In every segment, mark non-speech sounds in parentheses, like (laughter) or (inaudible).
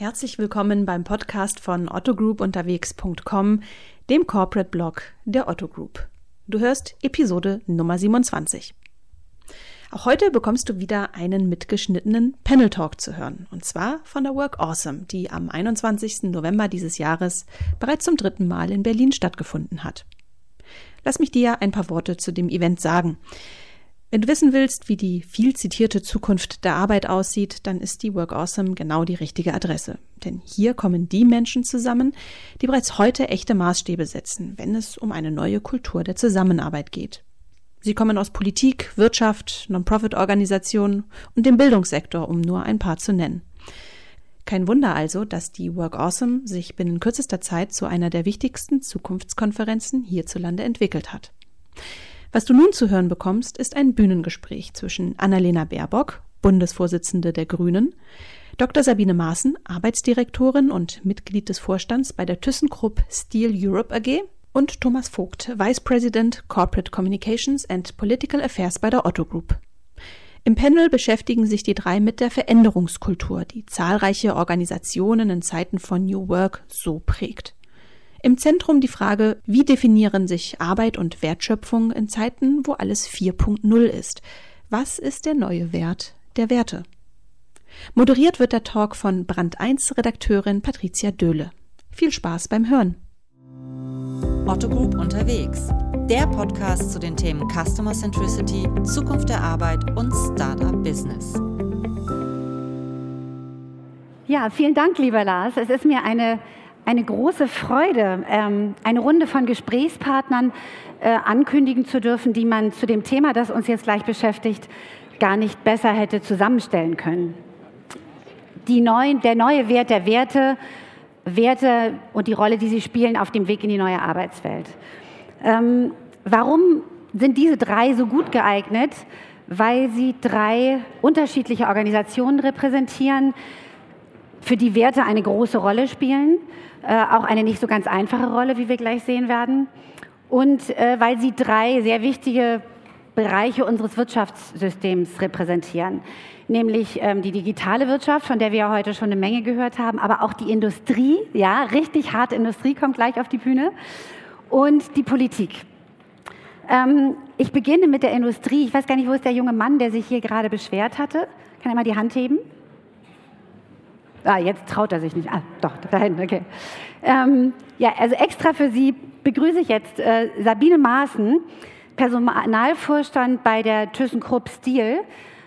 Herzlich willkommen beim Podcast von ottogroupunterwegs.com, dem Corporate Blog der Otto Group. Du hörst Episode Nummer 27. Auch heute bekommst du wieder einen mitgeschnittenen Panel Talk zu hören, und zwar von der Work Awesome, die am 21. November dieses Jahres bereits zum dritten Mal in Berlin stattgefunden hat. Lass mich dir ein paar Worte zu dem Event sagen. Wenn du wissen willst, wie die viel zitierte Zukunft der Arbeit aussieht, dann ist die Work Awesome genau die richtige Adresse. Denn hier kommen die Menschen zusammen, die bereits heute echte Maßstäbe setzen, wenn es um eine neue Kultur der Zusammenarbeit geht. Sie kommen aus Politik, Wirtschaft, Non-Profit-Organisationen und dem Bildungssektor, um nur ein paar zu nennen. Kein Wunder also, dass die Work Awesome sich binnen kürzester Zeit zu einer der wichtigsten Zukunftskonferenzen hierzulande entwickelt hat. Was du nun zu hören bekommst, ist ein Bühnengespräch zwischen Annalena Baerbock, Bundesvorsitzende der Grünen, Dr. Sabine Maaßen, Arbeitsdirektorin und Mitglied des Vorstands bei der ThyssenKrupp Steel Europe AG und Thomas Vogt, Vice President Corporate Communications and Political Affairs bei der Otto Group. Im Panel beschäftigen sich die drei mit der Veränderungskultur, die zahlreiche Organisationen in Zeiten von New Work so prägt. Im Zentrum die Frage, wie definieren sich Arbeit und Wertschöpfung in Zeiten, wo alles 4.0 ist? Was ist der neue Wert der Werte? Moderiert wird der Talk von Brand 1 Redakteurin Patricia Döhle. Viel Spaß beim Hören. Otto Group unterwegs. Der Podcast zu den Themen Customer Centricity, Zukunft der Arbeit und Startup Business. Ja, vielen Dank, lieber Lars. Es ist mir eine eine große Freude, ähm, eine Runde von Gesprächspartnern äh, ankündigen zu dürfen, die man zu dem Thema, das uns jetzt gleich beschäftigt, gar nicht besser hätte zusammenstellen können. Neuen, der neue Wert der Werte, Werte und die Rolle, die sie spielen auf dem Weg in die neue Arbeitswelt. Ähm, warum sind diese drei so gut geeignet? Weil sie drei unterschiedliche Organisationen repräsentieren, für die Werte eine große Rolle spielen auch eine nicht so ganz einfache Rolle, wie wir gleich sehen werden. Und äh, weil sie drei sehr wichtige Bereiche unseres Wirtschaftssystems repräsentieren, nämlich ähm, die digitale Wirtschaft, von der wir ja heute schon eine Menge gehört haben, aber auch die Industrie, ja, richtig harte Industrie kommt gleich auf die Bühne, und die Politik. Ähm, ich beginne mit der Industrie. Ich weiß gar nicht, wo ist der junge Mann, der sich hier gerade beschwert hatte. Kann er mal die Hand heben? Ah, jetzt traut er sich nicht. Ah, doch, da hinten, okay. Ähm, ja, also extra für Sie begrüße ich jetzt äh, Sabine Maaßen, Personalvorstand bei der ThyssenKrupp Steel,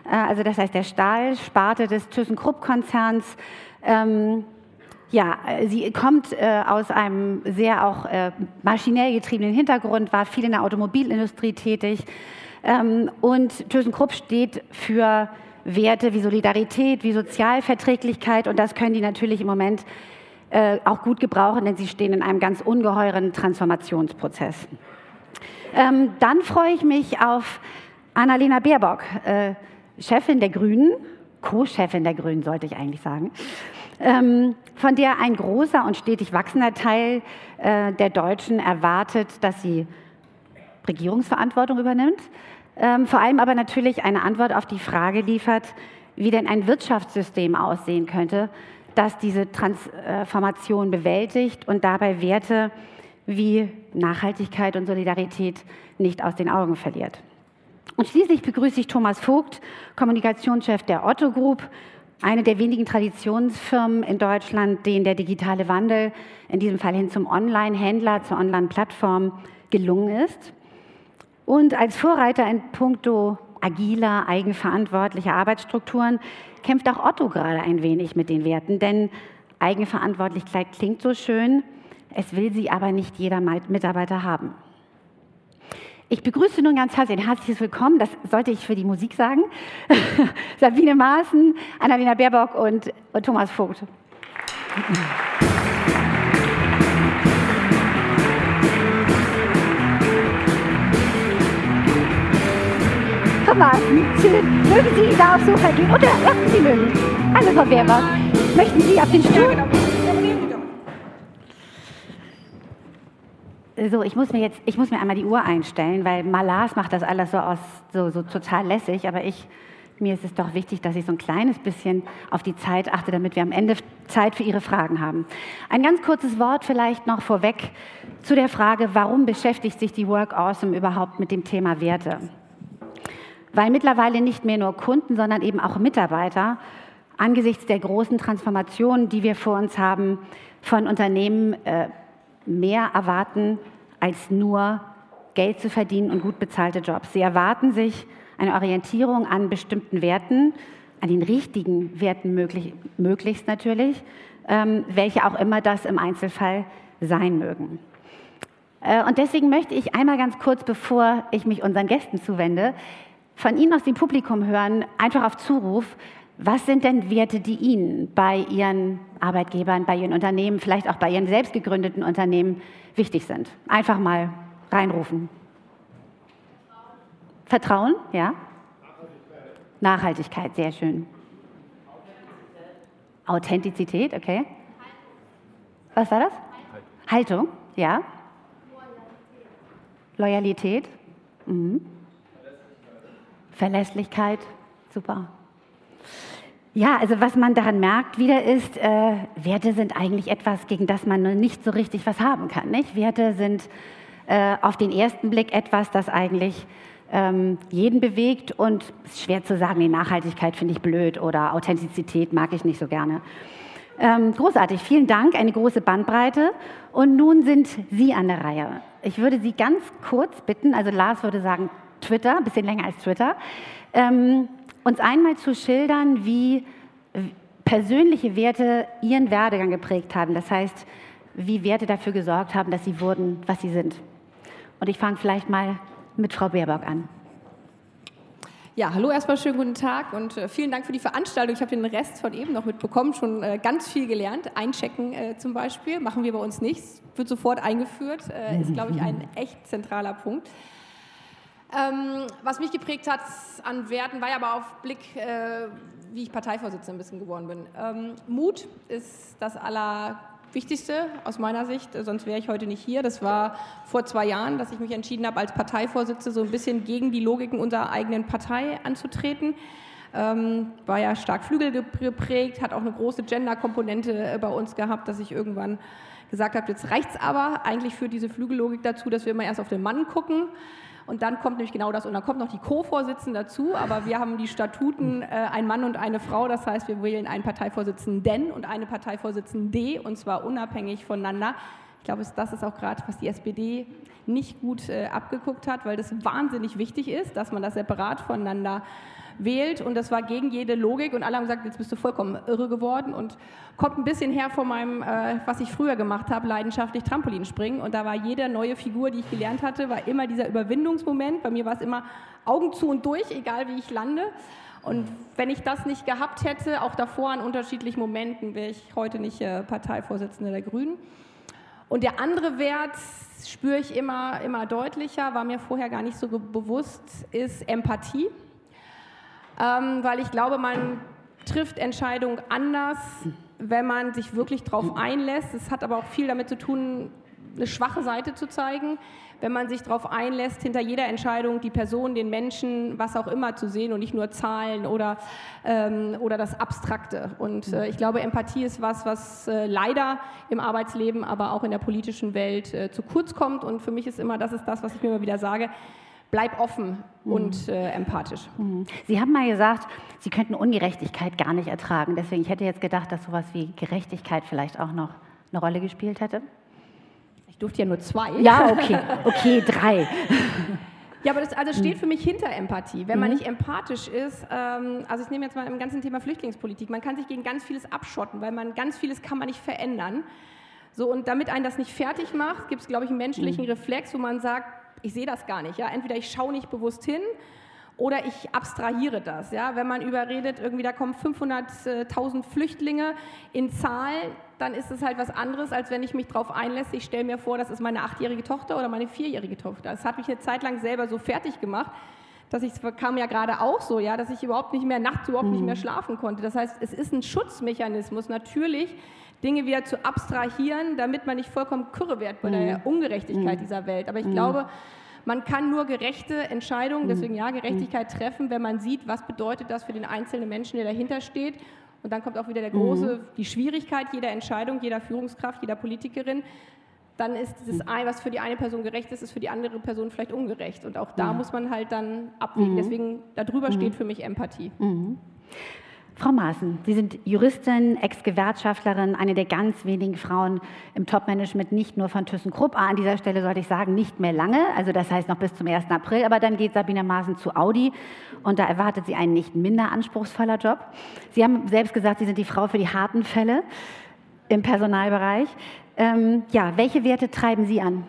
äh, also das heißt der Stahlsparte des ThyssenKrupp-Konzerns. Ähm, ja, sie kommt äh, aus einem sehr auch äh, maschinell getriebenen Hintergrund, war viel in der Automobilindustrie tätig ähm, und ThyssenKrupp steht für Werte wie Solidarität, wie Sozialverträglichkeit und das können die natürlich im Moment äh, auch gut gebrauchen, denn sie stehen in einem ganz ungeheuren Transformationsprozess. Ähm, dann freue ich mich auf Annalena Baerbock, äh, Chefin der Grünen, Co-Chefin der Grünen sollte ich eigentlich sagen, ähm, von der ein großer und stetig wachsender Teil äh, der Deutschen erwartet, dass sie Regierungsverantwortung übernimmt ähm, vor allem aber natürlich eine Antwort auf die Frage liefert, wie denn ein Wirtschaftssystem aussehen könnte, das diese Transformation bewältigt und dabei Werte wie Nachhaltigkeit und Solidarität nicht aus den Augen verliert. Und schließlich begrüße ich Thomas Vogt, Kommunikationschef der Otto Group, eine der wenigen Traditionsfirmen in Deutschland, denen der digitale Wandel, in diesem Fall hin zum Online-Händler, zur Online-Plattform, gelungen ist. Und als Vorreiter in puncto agiler, eigenverantwortlicher Arbeitsstrukturen kämpft auch Otto gerade ein wenig mit den Werten, denn Eigenverantwortlichkeit klingt so schön, es will sie aber nicht jeder Mitarbeiter haben. Ich begrüße nun ganz herzlich ein herzliches Willkommen, das sollte ich für die Musik sagen, (laughs) Sabine Maaßen, Annalena Baerbock und Thomas Vogt. Thomasen. Mögen Sie da aufs Sofa gehen oder lassen Sie mögen. Hallo Frau Weber. Möchten Sie auf den Stuhl? So, ich muss mir jetzt, ich muss mir einmal die Uhr einstellen, weil Malas macht das alles so aus, so, so total lässig, aber ich mir ist es doch wichtig, dass ich so ein kleines bisschen auf die Zeit achte, damit wir am Ende Zeit für Ihre Fragen haben. Ein ganz kurzes Wort vielleicht noch vorweg zu der Frage, warum beschäftigt sich die Work Awesome überhaupt mit dem Thema Werte? Weil mittlerweile nicht mehr nur Kunden, sondern eben auch Mitarbeiter angesichts der großen Transformationen, die wir vor uns haben, von Unternehmen äh, mehr erwarten als nur Geld zu verdienen und gut bezahlte Jobs. Sie erwarten sich eine Orientierung an bestimmten Werten, an den richtigen Werten möglich, möglichst natürlich, ähm, welche auch immer das im Einzelfall sein mögen. Äh, und deswegen möchte ich einmal ganz kurz, bevor ich mich unseren Gästen zuwende, von Ihnen aus dem Publikum hören, einfach auf Zuruf, was sind denn Werte, die Ihnen bei Ihren Arbeitgebern, bei Ihren Unternehmen, vielleicht auch bei Ihren selbst gegründeten Unternehmen wichtig sind? Einfach mal reinrufen. Vertrauen, ja? Nachhaltigkeit, sehr schön. Authentizität, okay. Was war das? Haltung, ja. Loyalität. Mhm. Verlässlichkeit, super. Ja, also was man daran merkt wieder ist, äh, Werte sind eigentlich etwas, gegen das man nicht so richtig was haben kann. Nicht? Werte sind äh, auf den ersten Blick etwas, das eigentlich ähm, jeden bewegt und es ist schwer zu sagen, die Nachhaltigkeit finde ich blöd oder Authentizität mag ich nicht so gerne. Ähm, großartig, vielen Dank, eine große Bandbreite. Und nun sind Sie an der Reihe. Ich würde Sie ganz kurz bitten, also Lars würde sagen Twitter, ein bisschen länger als Twitter, ähm, uns einmal zu schildern, wie persönliche Werte Ihren Werdegang geprägt haben. Das heißt, wie Werte dafür gesorgt haben, dass Sie wurden, was Sie sind. Und ich fange vielleicht mal mit Frau Baerbock an. Ja, hallo erstmal schönen guten Tag und äh, vielen Dank für die Veranstaltung. Ich habe den Rest von eben noch mitbekommen, schon äh, ganz viel gelernt. Einchecken äh, zum Beispiel machen wir bei uns nicht, wird sofort eingeführt, äh, ist glaube ich ein echt zentraler Punkt. Ähm, was mich geprägt hat an Werten, war ja aber auf Blick, äh, wie ich Parteivorsitzende ein bisschen geworden bin. Ähm, Mut ist das Allerwichtigste aus meiner Sicht, sonst wäre ich heute nicht hier. Das war vor zwei Jahren, dass ich mich entschieden habe, als Parteivorsitzende so ein bisschen gegen die Logiken unserer eigenen Partei anzutreten. Ähm, war ja stark Flügel geprägt, hat auch eine große Gender-Komponente äh, bei uns gehabt, dass ich irgendwann gesagt habe, jetzt reicht es aber. Eigentlich führt diese Flügellogik dazu, dass wir immer erst auf den Mann gucken und dann kommt nämlich genau das, und dann kommt noch die Co-Vorsitzende dazu, aber wir haben die Statuten, äh, ein Mann und eine Frau, das heißt, wir wählen einen Parteivorsitzenden und eine Parteivorsitzende, und zwar unabhängig voneinander. Ich glaube, das ist auch gerade, was die SPD nicht gut äh, abgeguckt hat, weil das wahnsinnig wichtig ist, dass man das separat voneinander wählt. Und das war gegen jede Logik. Und alle haben gesagt, jetzt bist du vollkommen irre geworden. Und kommt ein bisschen her von meinem, äh, was ich früher gemacht habe, leidenschaftlich Trampolinspringen. Und da war jede neue Figur, die ich gelernt hatte, war immer dieser Überwindungsmoment. Bei mir war es immer Augen zu und durch, egal wie ich lande. Und wenn ich das nicht gehabt hätte, auch davor an unterschiedlichen Momenten, wäre ich heute nicht äh, Parteivorsitzende der Grünen. Und der andere Wert spüre ich immer, immer deutlicher, war mir vorher gar nicht so bewusst, ist Empathie ähm, weil ich glaube, man trifft Entscheidungen anders, wenn man sich wirklich darauf einlässt. Es hat aber auch viel damit zu tun, eine schwache Seite zu zeigen, wenn man sich darauf einlässt, hinter jeder Entscheidung die Person, den Menschen, was auch immer zu sehen und nicht nur Zahlen oder, ähm, oder das Abstrakte. Und äh, ich glaube, Empathie ist was, was äh, leider im Arbeitsleben, aber auch in der politischen Welt äh, zu kurz kommt. Und für mich ist immer, das ist das, was ich mir immer wieder sage, bleib offen mhm. und äh, empathisch. Mhm. Sie haben mal gesagt, Sie könnten Ungerechtigkeit gar nicht ertragen. Deswegen, ich hätte jetzt gedacht, dass sowas wie Gerechtigkeit vielleicht auch noch eine Rolle gespielt hätte. Ich durfte ja nur zwei. Ja, okay, okay, drei. (laughs) Ja, aber das also steht für mich hinter Empathie. Wenn man mhm. nicht empathisch ist, ähm, also ich nehme jetzt mal im ganzen Thema Flüchtlingspolitik, man kann sich gegen ganz vieles abschotten, weil man ganz vieles kann man nicht verändern. So, und damit einen das nicht fertig macht, gibt es, glaube ich, einen menschlichen mhm. Reflex, wo man sagt, ich sehe das gar nicht. Ja? Entweder ich schaue nicht bewusst hin oder ich abstrahiere das. Ja? Wenn man überredet, irgendwie da kommen 500.000 Flüchtlinge in Zahlen, dann ist es halt was anderes, als wenn ich mich darauf einlässt. Ich stelle mir vor, das ist meine achtjährige Tochter oder meine vierjährige Tochter. Das hat mich eine Zeit lang selber so fertig gemacht, dass ich, kam ja gerade auch so, ja, dass ich überhaupt nicht mehr nachts überhaupt mhm. nicht mehr mhm. schlafen konnte. Das heißt, es ist ein Schutzmechanismus natürlich, Dinge wieder zu abstrahieren, damit man nicht vollkommen kürre wird bei der mhm. Ungerechtigkeit mhm. dieser Welt. Aber ich mhm. glaube, man kann nur gerechte Entscheidungen, deswegen ja, Gerechtigkeit treffen, wenn man sieht, was bedeutet das für den einzelnen Menschen, der dahinter steht. Und dann kommt auch wieder der große, die Schwierigkeit jeder Entscheidung, jeder Führungskraft, jeder Politikerin dann ist dieses ein, was für die eine Person gerecht ist, ist für die andere Person vielleicht ungerecht. Und auch da muss man halt dann abwägen. Deswegen darüber steht für mich Empathie. Frau Maaßen, Sie sind Juristin, Ex-Gewerkschaftlerin, eine der ganz wenigen Frauen im Top-Management, nicht nur von ThyssenKrupp. Ah, an dieser Stelle sollte ich sagen, nicht mehr lange, also das heißt noch bis zum 1. April. Aber dann geht Sabine Maaßen zu Audi und da erwartet sie einen nicht minder anspruchsvoller Job. Sie haben selbst gesagt, Sie sind die Frau für die harten Fälle im Personalbereich. Ähm, ja, welche Werte treiben Sie an?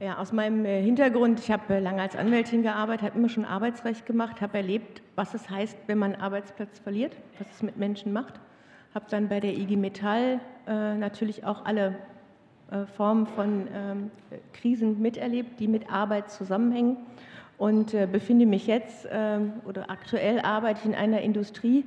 Ja, aus meinem äh, Hintergrund, ich habe äh, lange als Anwältin gearbeitet, habe immer schon Arbeitsrecht gemacht, habe erlebt, was es heißt, wenn man einen Arbeitsplatz verliert, was es mit Menschen macht. Habe dann bei der IG Metall äh, natürlich auch alle äh, Formen von ähm, Krisen miterlebt, die mit Arbeit zusammenhängen und äh, befinde mich jetzt ähm, oder aktuell arbeite ich in einer Industrie,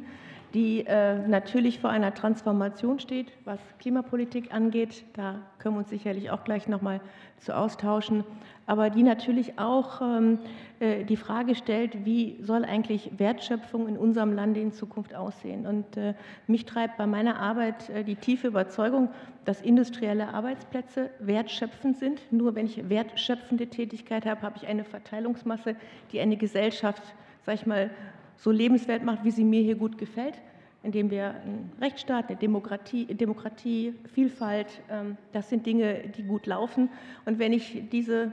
die äh, natürlich vor einer Transformation steht, was Klimapolitik angeht. Da können wir uns sicherlich auch gleich nochmal zu austauschen. Aber die natürlich auch ähm, äh, die Frage stellt, wie soll eigentlich Wertschöpfung in unserem Lande in Zukunft aussehen? Und äh, mich treibt bei meiner Arbeit die tiefe Überzeugung, dass industrielle Arbeitsplätze wertschöpfend sind. Nur wenn ich wertschöpfende Tätigkeit habe, habe ich eine Verteilungsmasse, die eine Gesellschaft, sag ich mal, so lebenswert macht, wie sie mir hier gut gefällt, indem wir einen Rechtsstaat, eine Demokratie, Demokratie Vielfalt, ähm, das sind Dinge, die gut laufen. Und wenn ich diese,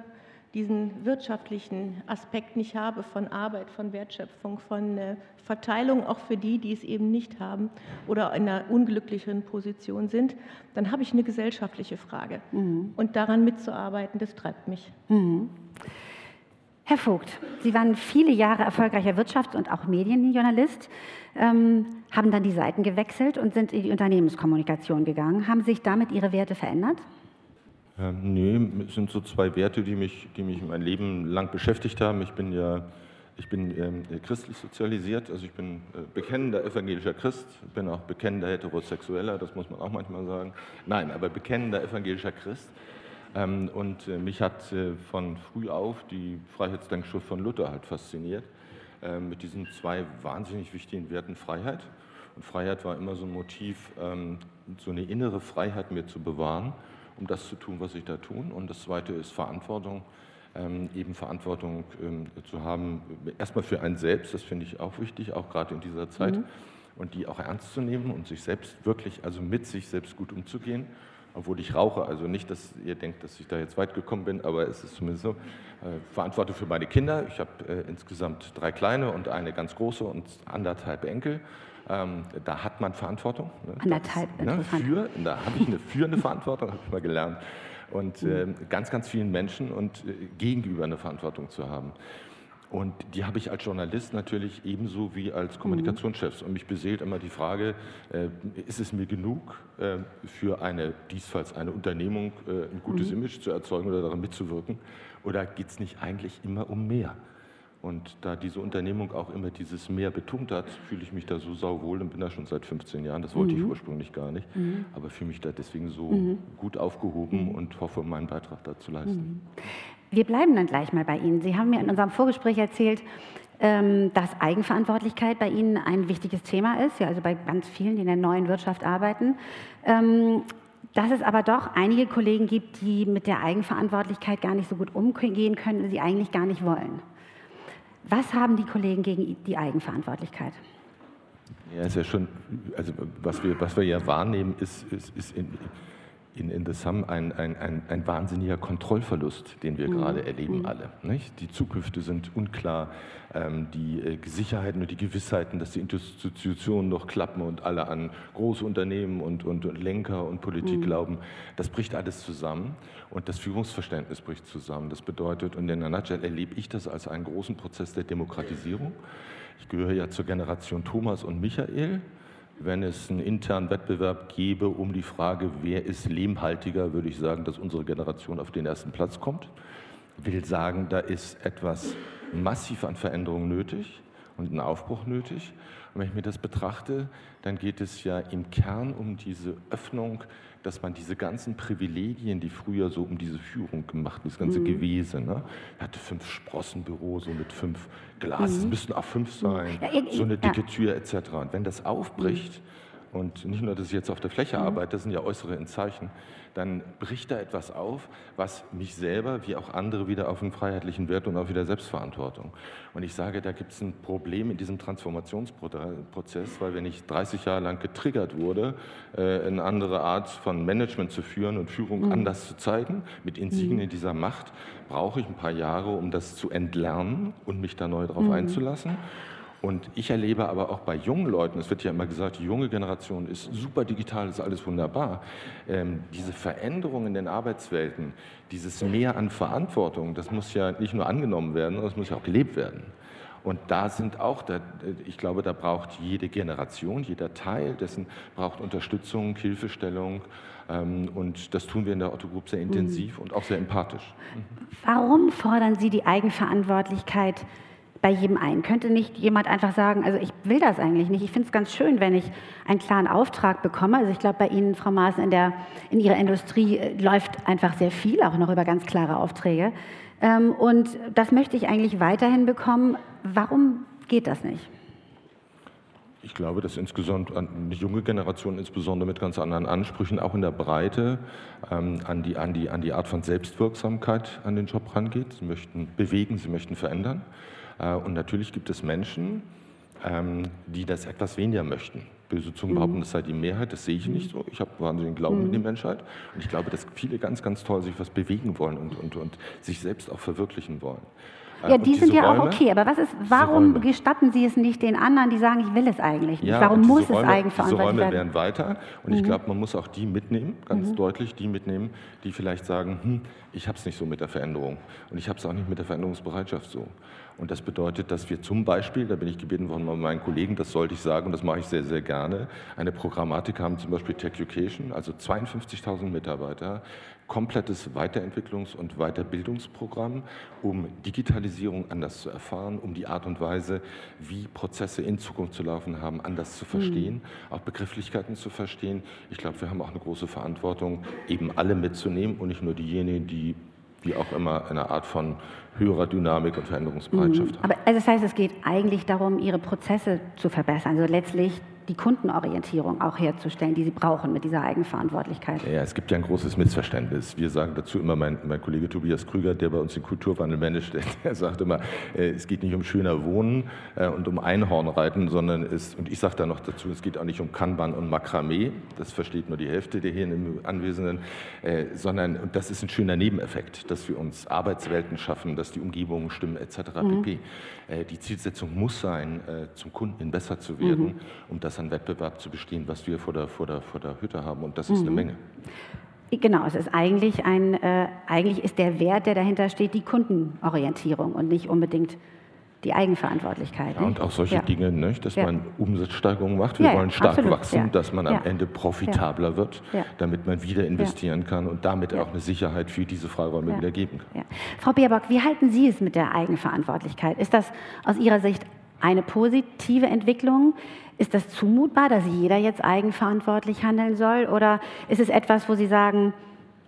diesen wirtschaftlichen Aspekt nicht habe von Arbeit, von Wertschöpfung, von äh, Verteilung, auch für die, die es eben nicht haben oder in einer unglücklicheren Position sind, dann habe ich eine gesellschaftliche Frage. Mhm. Und daran mitzuarbeiten, das treibt mich. Mhm. Herr Vogt, Sie waren viele Jahre erfolgreicher Wirtschafts- und auch Medienjournalist, ähm, haben dann die Seiten gewechselt und sind in die Unternehmenskommunikation gegangen. Haben sich damit Ihre Werte verändert? Ähm, nee, es sind so zwei Werte, die mich, die mich mein Leben lang beschäftigt haben. Ich bin ja ich bin ähm, christlich sozialisiert, also ich bin äh, bekennender evangelischer Christ, bin auch bekennender Heterosexueller, das muss man auch manchmal sagen. Nein, aber bekennender evangelischer Christ. Ähm, und äh, mich hat äh, von früh auf die Freiheitsdenkschrift von Luther halt fasziniert, ähm, mit diesen zwei wahnsinnig wichtigen Werten Freiheit. Und Freiheit war immer so ein Motiv, ähm, so eine innere Freiheit mir zu bewahren, um das zu tun, was ich da tun. Und das Zweite ist Verantwortung, eben Verantwortung zu haben, erstmal für einen selbst, das finde ich auch wichtig, auch gerade in dieser Zeit. Mhm. Und die auch ernst zu nehmen und sich selbst wirklich, also mit sich selbst gut umzugehen obwohl ich rauche. Also nicht, dass ihr denkt, dass ich da jetzt weit gekommen bin, aber es ist zumindest so. Äh, Verantwortung für meine Kinder. Ich habe äh, insgesamt drei kleine und eine ganz große und anderthalb Enkel. Ähm, da hat man Verantwortung. Ne? Anderthalb, das, ne, für, Da habe ich eine führende Verantwortung, (laughs) habe ich mal gelernt. Und äh, ganz, ganz vielen Menschen und äh, gegenüber eine Verantwortung zu haben. Und die habe ich als Journalist natürlich ebenso wie als mhm. Kommunikationschef. Und mich beseelt immer die Frage, äh, ist es mir genug, äh, für eine, diesfalls eine Unternehmung äh, ein gutes mhm. Image zu erzeugen oder daran mitzuwirken? Oder geht es nicht eigentlich immer um mehr? Und da diese Unternehmung auch immer dieses Mehr betont hat, fühle ich mich da so sauwohl und bin da schon seit 15 Jahren. Das wollte mhm. ich ursprünglich gar nicht, mhm. aber fühle mich da deswegen so mhm. gut aufgehoben mhm. und hoffe, meinen Beitrag dazu leisten. Wir bleiben dann gleich mal bei Ihnen. Sie haben mir in unserem Vorgespräch erzählt, ähm, dass Eigenverantwortlichkeit bei Ihnen ein wichtiges Thema ist, ja, also bei ganz vielen, die in der neuen Wirtschaft arbeiten. Ähm, dass es aber doch einige Kollegen gibt, die mit der Eigenverantwortlichkeit gar nicht so gut umgehen können, sie eigentlich gar nicht wollen. Was haben die Kollegen gegen die Eigenverantwortlichkeit? Ja, ist ja schon, also was wir, was wir ja wahrnehmen, ist, ist, ist in, in, in the Sum ein, ein, ein, ein wahnsinniger Kontrollverlust, den wir mhm. gerade erleben mhm. alle. Nicht? Die Zukünfte sind unklar, ähm, die äh, Sicherheiten und die Gewissheiten, dass die Institutionen noch klappen und alle an große Unternehmen und, und, und Lenker und Politik mhm. glauben, das bricht alles zusammen und das Führungsverständnis bricht zusammen. Das bedeutet, und in der Nutshell erlebe ich das als einen großen Prozess der Demokratisierung. Ich gehöre ja zur Generation Thomas und Michael wenn es einen internen Wettbewerb gäbe um die Frage, wer ist lehmhaltiger, würde ich sagen, dass unsere Generation auf den ersten Platz kommt. Will sagen, da ist etwas massiv an Veränderungen nötig. und einen Aufbruch nötig. Und wenn ich mir das betrachte, dann geht es ja im Kern um diese Öffnung, dass man diese ganzen Privilegien, die früher so um diese Führung gemacht, dieses ganze mhm. Gewese, ne? er hatte fünf Sprossenbüro, so mit fünf Glas, es mhm. müssten auch fünf sein, ja, so eine dicke ja. Tür etc. Und wenn das aufbricht, mhm und nicht nur, dass ich jetzt auf der Fläche mhm. arbeite, das sind ja äußere Zeichen, dann bricht da etwas auf, was mich selber wie auch andere wieder auf einen freiheitlichen Wert und auf wieder Selbstverantwortung. Und ich sage, da gibt es ein Problem in diesem Transformationsprozess, weil wenn ich 30 Jahre lang getriggert wurde, äh, eine andere Art von Management zu führen und Führung mhm. anders zu zeigen, mit Insignien mhm. dieser Macht, brauche ich ein paar Jahre, um das zu entlernen und mich da neu darauf mhm. einzulassen. Und ich erlebe aber auch bei jungen Leuten, es wird ja immer gesagt, die junge Generation ist super digital, ist alles wunderbar. Ähm, diese Veränderung in den Arbeitswelten, dieses Mehr an Verantwortung, das muss ja nicht nur angenommen werden, sondern es muss ja auch gelebt werden. Und da sind auch, da, ich glaube, da braucht jede Generation, jeder Teil dessen braucht Unterstützung, Hilfestellung. Ähm, und das tun wir in der Otto Group sehr intensiv mhm. und auch sehr empathisch. Warum fordern Sie die Eigenverantwortlichkeit? Bei jedem ein. Könnte nicht jemand einfach sagen, also ich will das eigentlich nicht. Ich finde es ganz schön, wenn ich einen klaren Auftrag bekomme. Also ich glaube, bei Ihnen, Frau Maaßen, in, der, in Ihrer Industrie äh, läuft einfach sehr viel, auch noch über ganz klare Aufträge. Ähm, und das möchte ich eigentlich weiterhin bekommen. Warum geht das nicht? Ich glaube, dass insgesamt die junge Generation insbesondere mit ganz anderen Ansprüchen, auch in der Breite, ähm, an, die, an, die, an die Art von Selbstwirksamkeit an den Job rangeht. Sie möchten bewegen, sie möchten verändern. Äh, und natürlich gibt es Menschen, ähm, die das etwas weniger möchten. Böse Zungen behaupten, mhm. das sei die Mehrheit, das sehe ich nicht so. Ich habe wahnsinnigen Glauben mhm. in die Menschheit und ich glaube, dass viele ganz, ganz toll sich was bewegen wollen und, und, und sich selbst auch verwirklichen wollen. Ja, die sind ja Räume, auch okay, aber was ist, warum gestatten Sie es nicht den anderen, die sagen, ich will es eigentlich nicht? Ja, warum muss Räume, es eigenverantwortlich werden? Diese Räume werden weiter und mhm. ich glaube, man muss auch die mitnehmen, ganz mhm. deutlich die mitnehmen, die vielleicht sagen, hm, ich habe es nicht so mit der Veränderung und ich habe es auch nicht mit der Veränderungsbereitschaft so. Und das bedeutet, dass wir zum Beispiel, da bin ich gebeten worden von meinen Kollegen, das sollte ich sagen und das mache ich sehr, sehr gerne, eine Programmatik haben, zum Beispiel Tech Education, also 52.000 Mitarbeiter, komplettes Weiterentwicklungs- und Weiterbildungsprogramm, um Digitalisierung anders zu erfahren, um die Art und Weise, wie Prozesse in Zukunft zu laufen haben, anders zu verstehen, mhm. auch Begrifflichkeiten zu verstehen. Ich glaube, wir haben auch eine große Verantwortung, eben alle mitzunehmen und nicht nur diejenigen, die wie auch immer eine Art von höherer Dynamik und Veränderungsbereitschaft mhm. haben. Aber also das heißt, es geht eigentlich darum, ihre Prozesse zu verbessern. Also letztlich die Kundenorientierung auch herzustellen, die sie brauchen mit dieser Eigenverantwortlichkeit. Ja, es gibt ja ein großes Missverständnis. Wir sagen dazu immer, mein, mein Kollege Tobias Krüger, der bei uns den Kulturwandel managt, (laughs) der sagt immer, äh, es geht nicht um schöner Wohnen äh, und um Einhornreiten, sondern es, und ich sage da noch dazu, es geht auch nicht um Kanban und Makramee, das versteht nur die Hälfte der hier Anwesenden, äh, sondern, und das ist ein schöner Nebeneffekt, dass wir uns Arbeitswelten schaffen, dass die Umgebungen stimmen etc. Mhm. pp. Die Zielsetzung muss sein, zum Kunden besser zu werden, mhm. um das an Wettbewerb zu bestehen, was wir vor der, vor der, vor der Hütte haben. Und das ist mhm. eine Menge. Genau, es ist eigentlich ein, äh, eigentlich ist der Wert, der dahinter steht, die Kundenorientierung und nicht unbedingt die Eigenverantwortlichkeit. Ja, und auch solche ja. Dinge, nicht, dass ja. man Umsatzsteigerungen macht. Wir wollen stark absolut. wachsen, dass man am Ende profitabler wird, damit man wieder investieren kann und damit auch eine Sicherheit für diese Freiräume wieder geben kann. Frau Baerbock, wie halten Sie es mit der Eigenverantwortlichkeit? Ist das aus Ihrer Sicht eine positive Entwicklung? Ist das zumutbar, dass jeder jetzt eigenverantwortlich handeln soll? Oder ist es etwas, wo Sie sagen,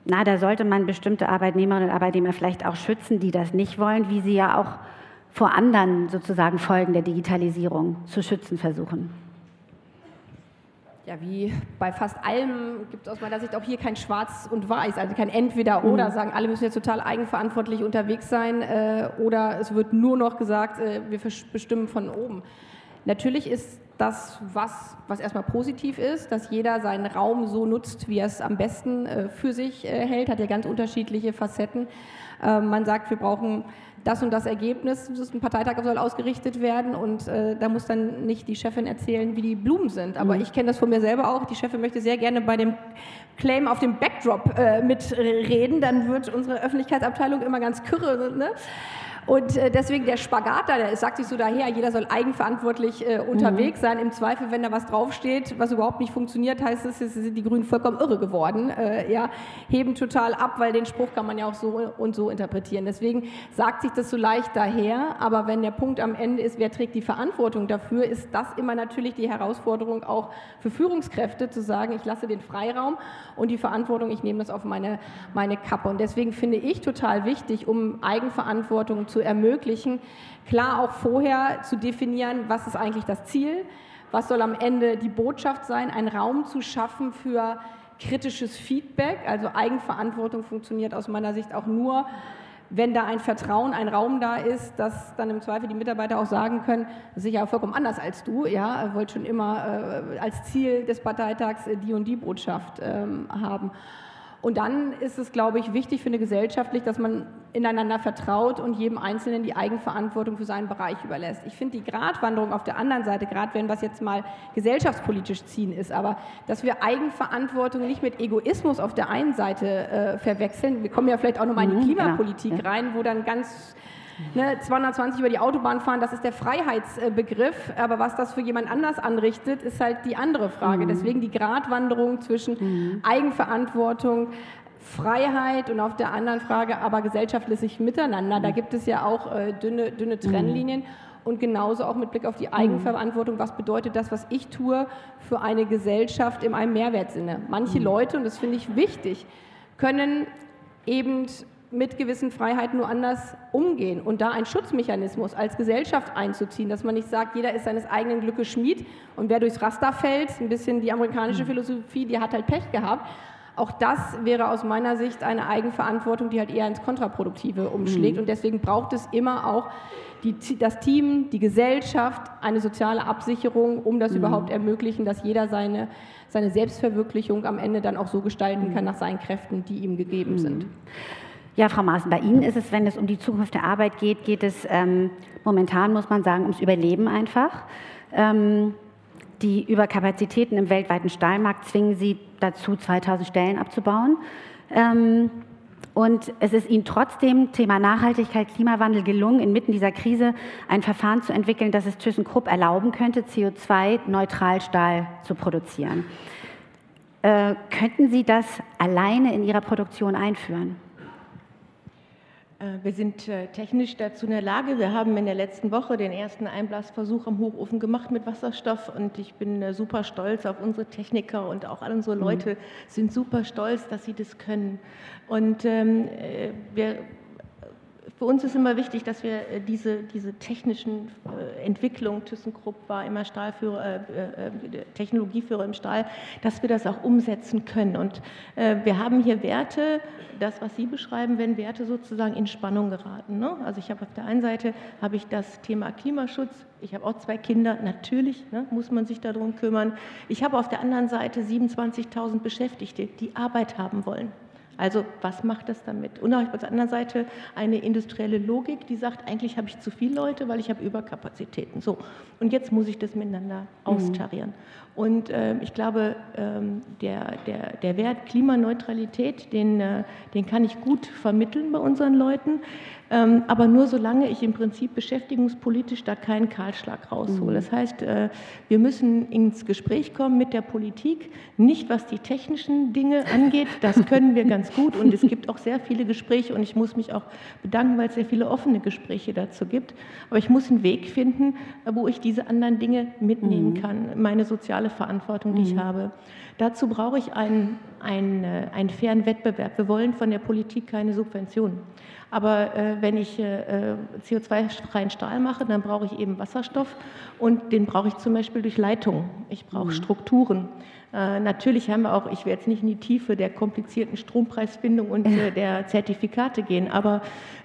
na, da sollte man bestimmte Arbeitnehmerinnen und Arbeitnehmer vielleicht auch schützen, die das nicht wollen, wie Sie ja auch vor anderen sozusagen Folgen der Digitalisierung zu schützen versuchen? Ja, wie bei fast allem gibt es aus meiner Sicht auch hier kein Schwarz und Weiß, also kein Entweder-Oder, mhm. sagen, alle müssen jetzt total eigenverantwortlich unterwegs sein äh, oder es wird nur noch gesagt, äh, wir bestimmen von oben. Natürlich ist das was, was erstmal positiv ist, dass jeder seinen Raum so nutzt, wie er es am besten äh, für sich äh, hält, hat ja ganz unterschiedliche Facetten. Äh, man sagt, wir brauchen das und das Ergebnis, das ein Parteitag soll ausgerichtet werden und äh, da muss dann nicht die Chefin erzählen, wie die Blumen sind. Aber mhm. ich kenne das von mir selber auch. Die Chefin möchte sehr gerne bei dem Claim auf dem Backdrop äh, mitreden. Dann wird unsere Öffentlichkeitsabteilung immer ganz kürre. Ne? Und äh, deswegen der Spagat da, der sagt sich so daher, jeder soll eigenverantwortlich äh, unterwegs mhm. sein. Im Zweifel, wenn da was draufsteht, was überhaupt nicht funktioniert, heißt es, sind die Grünen vollkommen irre geworden. Äh, ja, heben total ab, weil den Spruch kann man ja auch so und so interpretieren. Deswegen sagt sich das so leicht daher, aber wenn der Punkt am Ende ist, wer trägt die Verantwortung dafür, ist das immer natürlich die Herausforderung auch für Führungskräfte zu sagen, ich lasse den Freiraum und die Verantwortung, ich nehme das auf meine, meine Kappe. Und deswegen finde ich total wichtig, um Eigenverantwortung zu ermöglichen, klar auch vorher zu definieren, was ist eigentlich das Ziel, was soll am Ende die Botschaft sein, einen Raum zu schaffen für kritisches Feedback. Also Eigenverantwortung funktioniert aus meiner Sicht auch nur, wenn da ein Vertrauen, ein Raum da ist, dass dann im Zweifel die Mitarbeiter auch sagen können, das ist ja vollkommen anders als du, ja, wollt schon immer äh, als Ziel des Parteitags äh, die und die Botschaft ähm, haben. Und dann ist es, glaube ich, wichtig für eine gesellschaftlich, dass man ineinander vertraut und jedem Einzelnen die Eigenverantwortung für seinen Bereich überlässt. Ich finde die Gratwanderung auf der anderen Seite, gerade wenn was jetzt mal gesellschaftspolitisch ziehen ist, aber dass wir Eigenverantwortung nicht mit Egoismus auf der einen Seite äh, verwechseln. Wir kommen ja vielleicht auch nochmal in die mhm, Klimapolitik genau. rein, wo dann ganz Ne, 220 über die Autobahn fahren, das ist der Freiheitsbegriff, aber was das für jemand anders anrichtet, ist halt die andere Frage. Mhm. Deswegen die Gratwanderung zwischen mhm. Eigenverantwortung, Freiheit und auf der anderen Frage aber gesellschaftlich miteinander. Mhm. Da gibt es ja auch äh, dünne, dünne mhm. Trennlinien. Und genauso auch mit Blick auf die mhm. Eigenverantwortung, was bedeutet das, was ich tue, für eine Gesellschaft in einem Mehrwertsinne. Manche mhm. Leute, und das finde ich wichtig, können eben mit gewissen Freiheiten nur anders umgehen und da einen Schutzmechanismus als Gesellschaft einzuziehen, dass man nicht sagt, jeder ist seines eigenen Glückes Schmied und wer durchs Raster fällt, ein bisschen die amerikanische mhm. Philosophie, die hat halt Pech gehabt. Auch das wäre aus meiner Sicht eine Eigenverantwortung, die halt eher ins Kontraproduktive umschlägt. Mhm. Und deswegen braucht es immer auch die, das Team, die Gesellschaft, eine soziale Absicherung, um das mhm. überhaupt ermöglichen, dass jeder seine, seine Selbstverwirklichung am Ende dann auch so gestalten mhm. kann nach seinen Kräften, die ihm gegeben mhm. sind. Ja, Frau Maaßen, bei Ihnen ist es, wenn es um die Zukunft der Arbeit geht, geht es ähm, momentan, muss man sagen, ums Überleben einfach. Ähm, die Überkapazitäten im weltweiten Stahlmarkt zwingen Sie dazu, 2000 Stellen abzubauen. Ähm, und es ist Ihnen trotzdem, Thema Nachhaltigkeit, Klimawandel, gelungen, inmitten dieser Krise ein Verfahren zu entwickeln, das es ThyssenKrupp erlauben könnte, CO2-neutral Stahl zu produzieren. Äh, könnten Sie das alleine in Ihrer Produktion einführen? Äh, wir sind äh, technisch dazu in der Lage. Wir haben in der letzten Woche den ersten Einblasversuch am Hochofen gemacht mit Wasserstoff und ich bin äh, super stolz auf unsere Techniker und auch all unsere mhm. Leute sind super stolz, dass sie das können. Und ähm, wir für uns ist immer wichtig, dass wir äh, diese, diese technischen äh, Entwicklungen, ThyssenKrupp war immer Stahlführer, äh, Technologieführer im Stahl, dass wir das auch umsetzen können. Und wir haben hier Werte, das, was Sie beschreiben, wenn Werte sozusagen in Spannung geraten. Ne? Also ich habe auf der einen Seite habe ich das Thema Klimaschutz, ich habe auch zwei Kinder, natürlich ne, muss man sich darum kümmern. Ich habe auf der anderen Seite 27.000 Beschäftigte, die Arbeit haben wollen. Also was macht das damit? Und auf der anderen Seite eine industrielle Logik, die sagt, eigentlich habe ich zu viele Leute, weil ich habe Überkapazitäten. So, und jetzt muss ich das miteinander mhm. austarieren. Und äh, ich glaube, ähm, der, der, der Wert Klimaneutralität, den, äh, den kann ich gut vermitteln bei unseren Leuten. Ähm, aber nur solange ich im Prinzip beschäftigungspolitisch da keinen Kahlschlag raushole. Mhm. Das heißt, äh, wir müssen ins Gespräch kommen mit der Politik, nicht was die technischen Dinge angeht, das (laughs) können wir ganz gut und es gibt auch sehr viele Gespräche und ich muss mich auch bedanken, weil es sehr viele offene Gespräche dazu gibt. Aber ich muss einen Weg finden, wo ich diese anderen Dinge mitnehmen mhm. kann, meine soziale Verantwortung, die ich mhm. habe. Dazu brauche ich einen, einen, äh, einen fairen Wettbewerb. Wir wollen von der Politik keine Subventionen. Aber äh, wenn ich äh, CO2-freien Stahl mache, dann brauche ich eben Wasserstoff und den brauche ich zum Beispiel durch Leitungen. Ich brauche mhm. Strukturen. Äh, natürlich haben wir auch, ich werde jetzt nicht in die Tiefe der komplizierten Strompreisfindung und äh, (laughs) der Zertifikate gehen, aber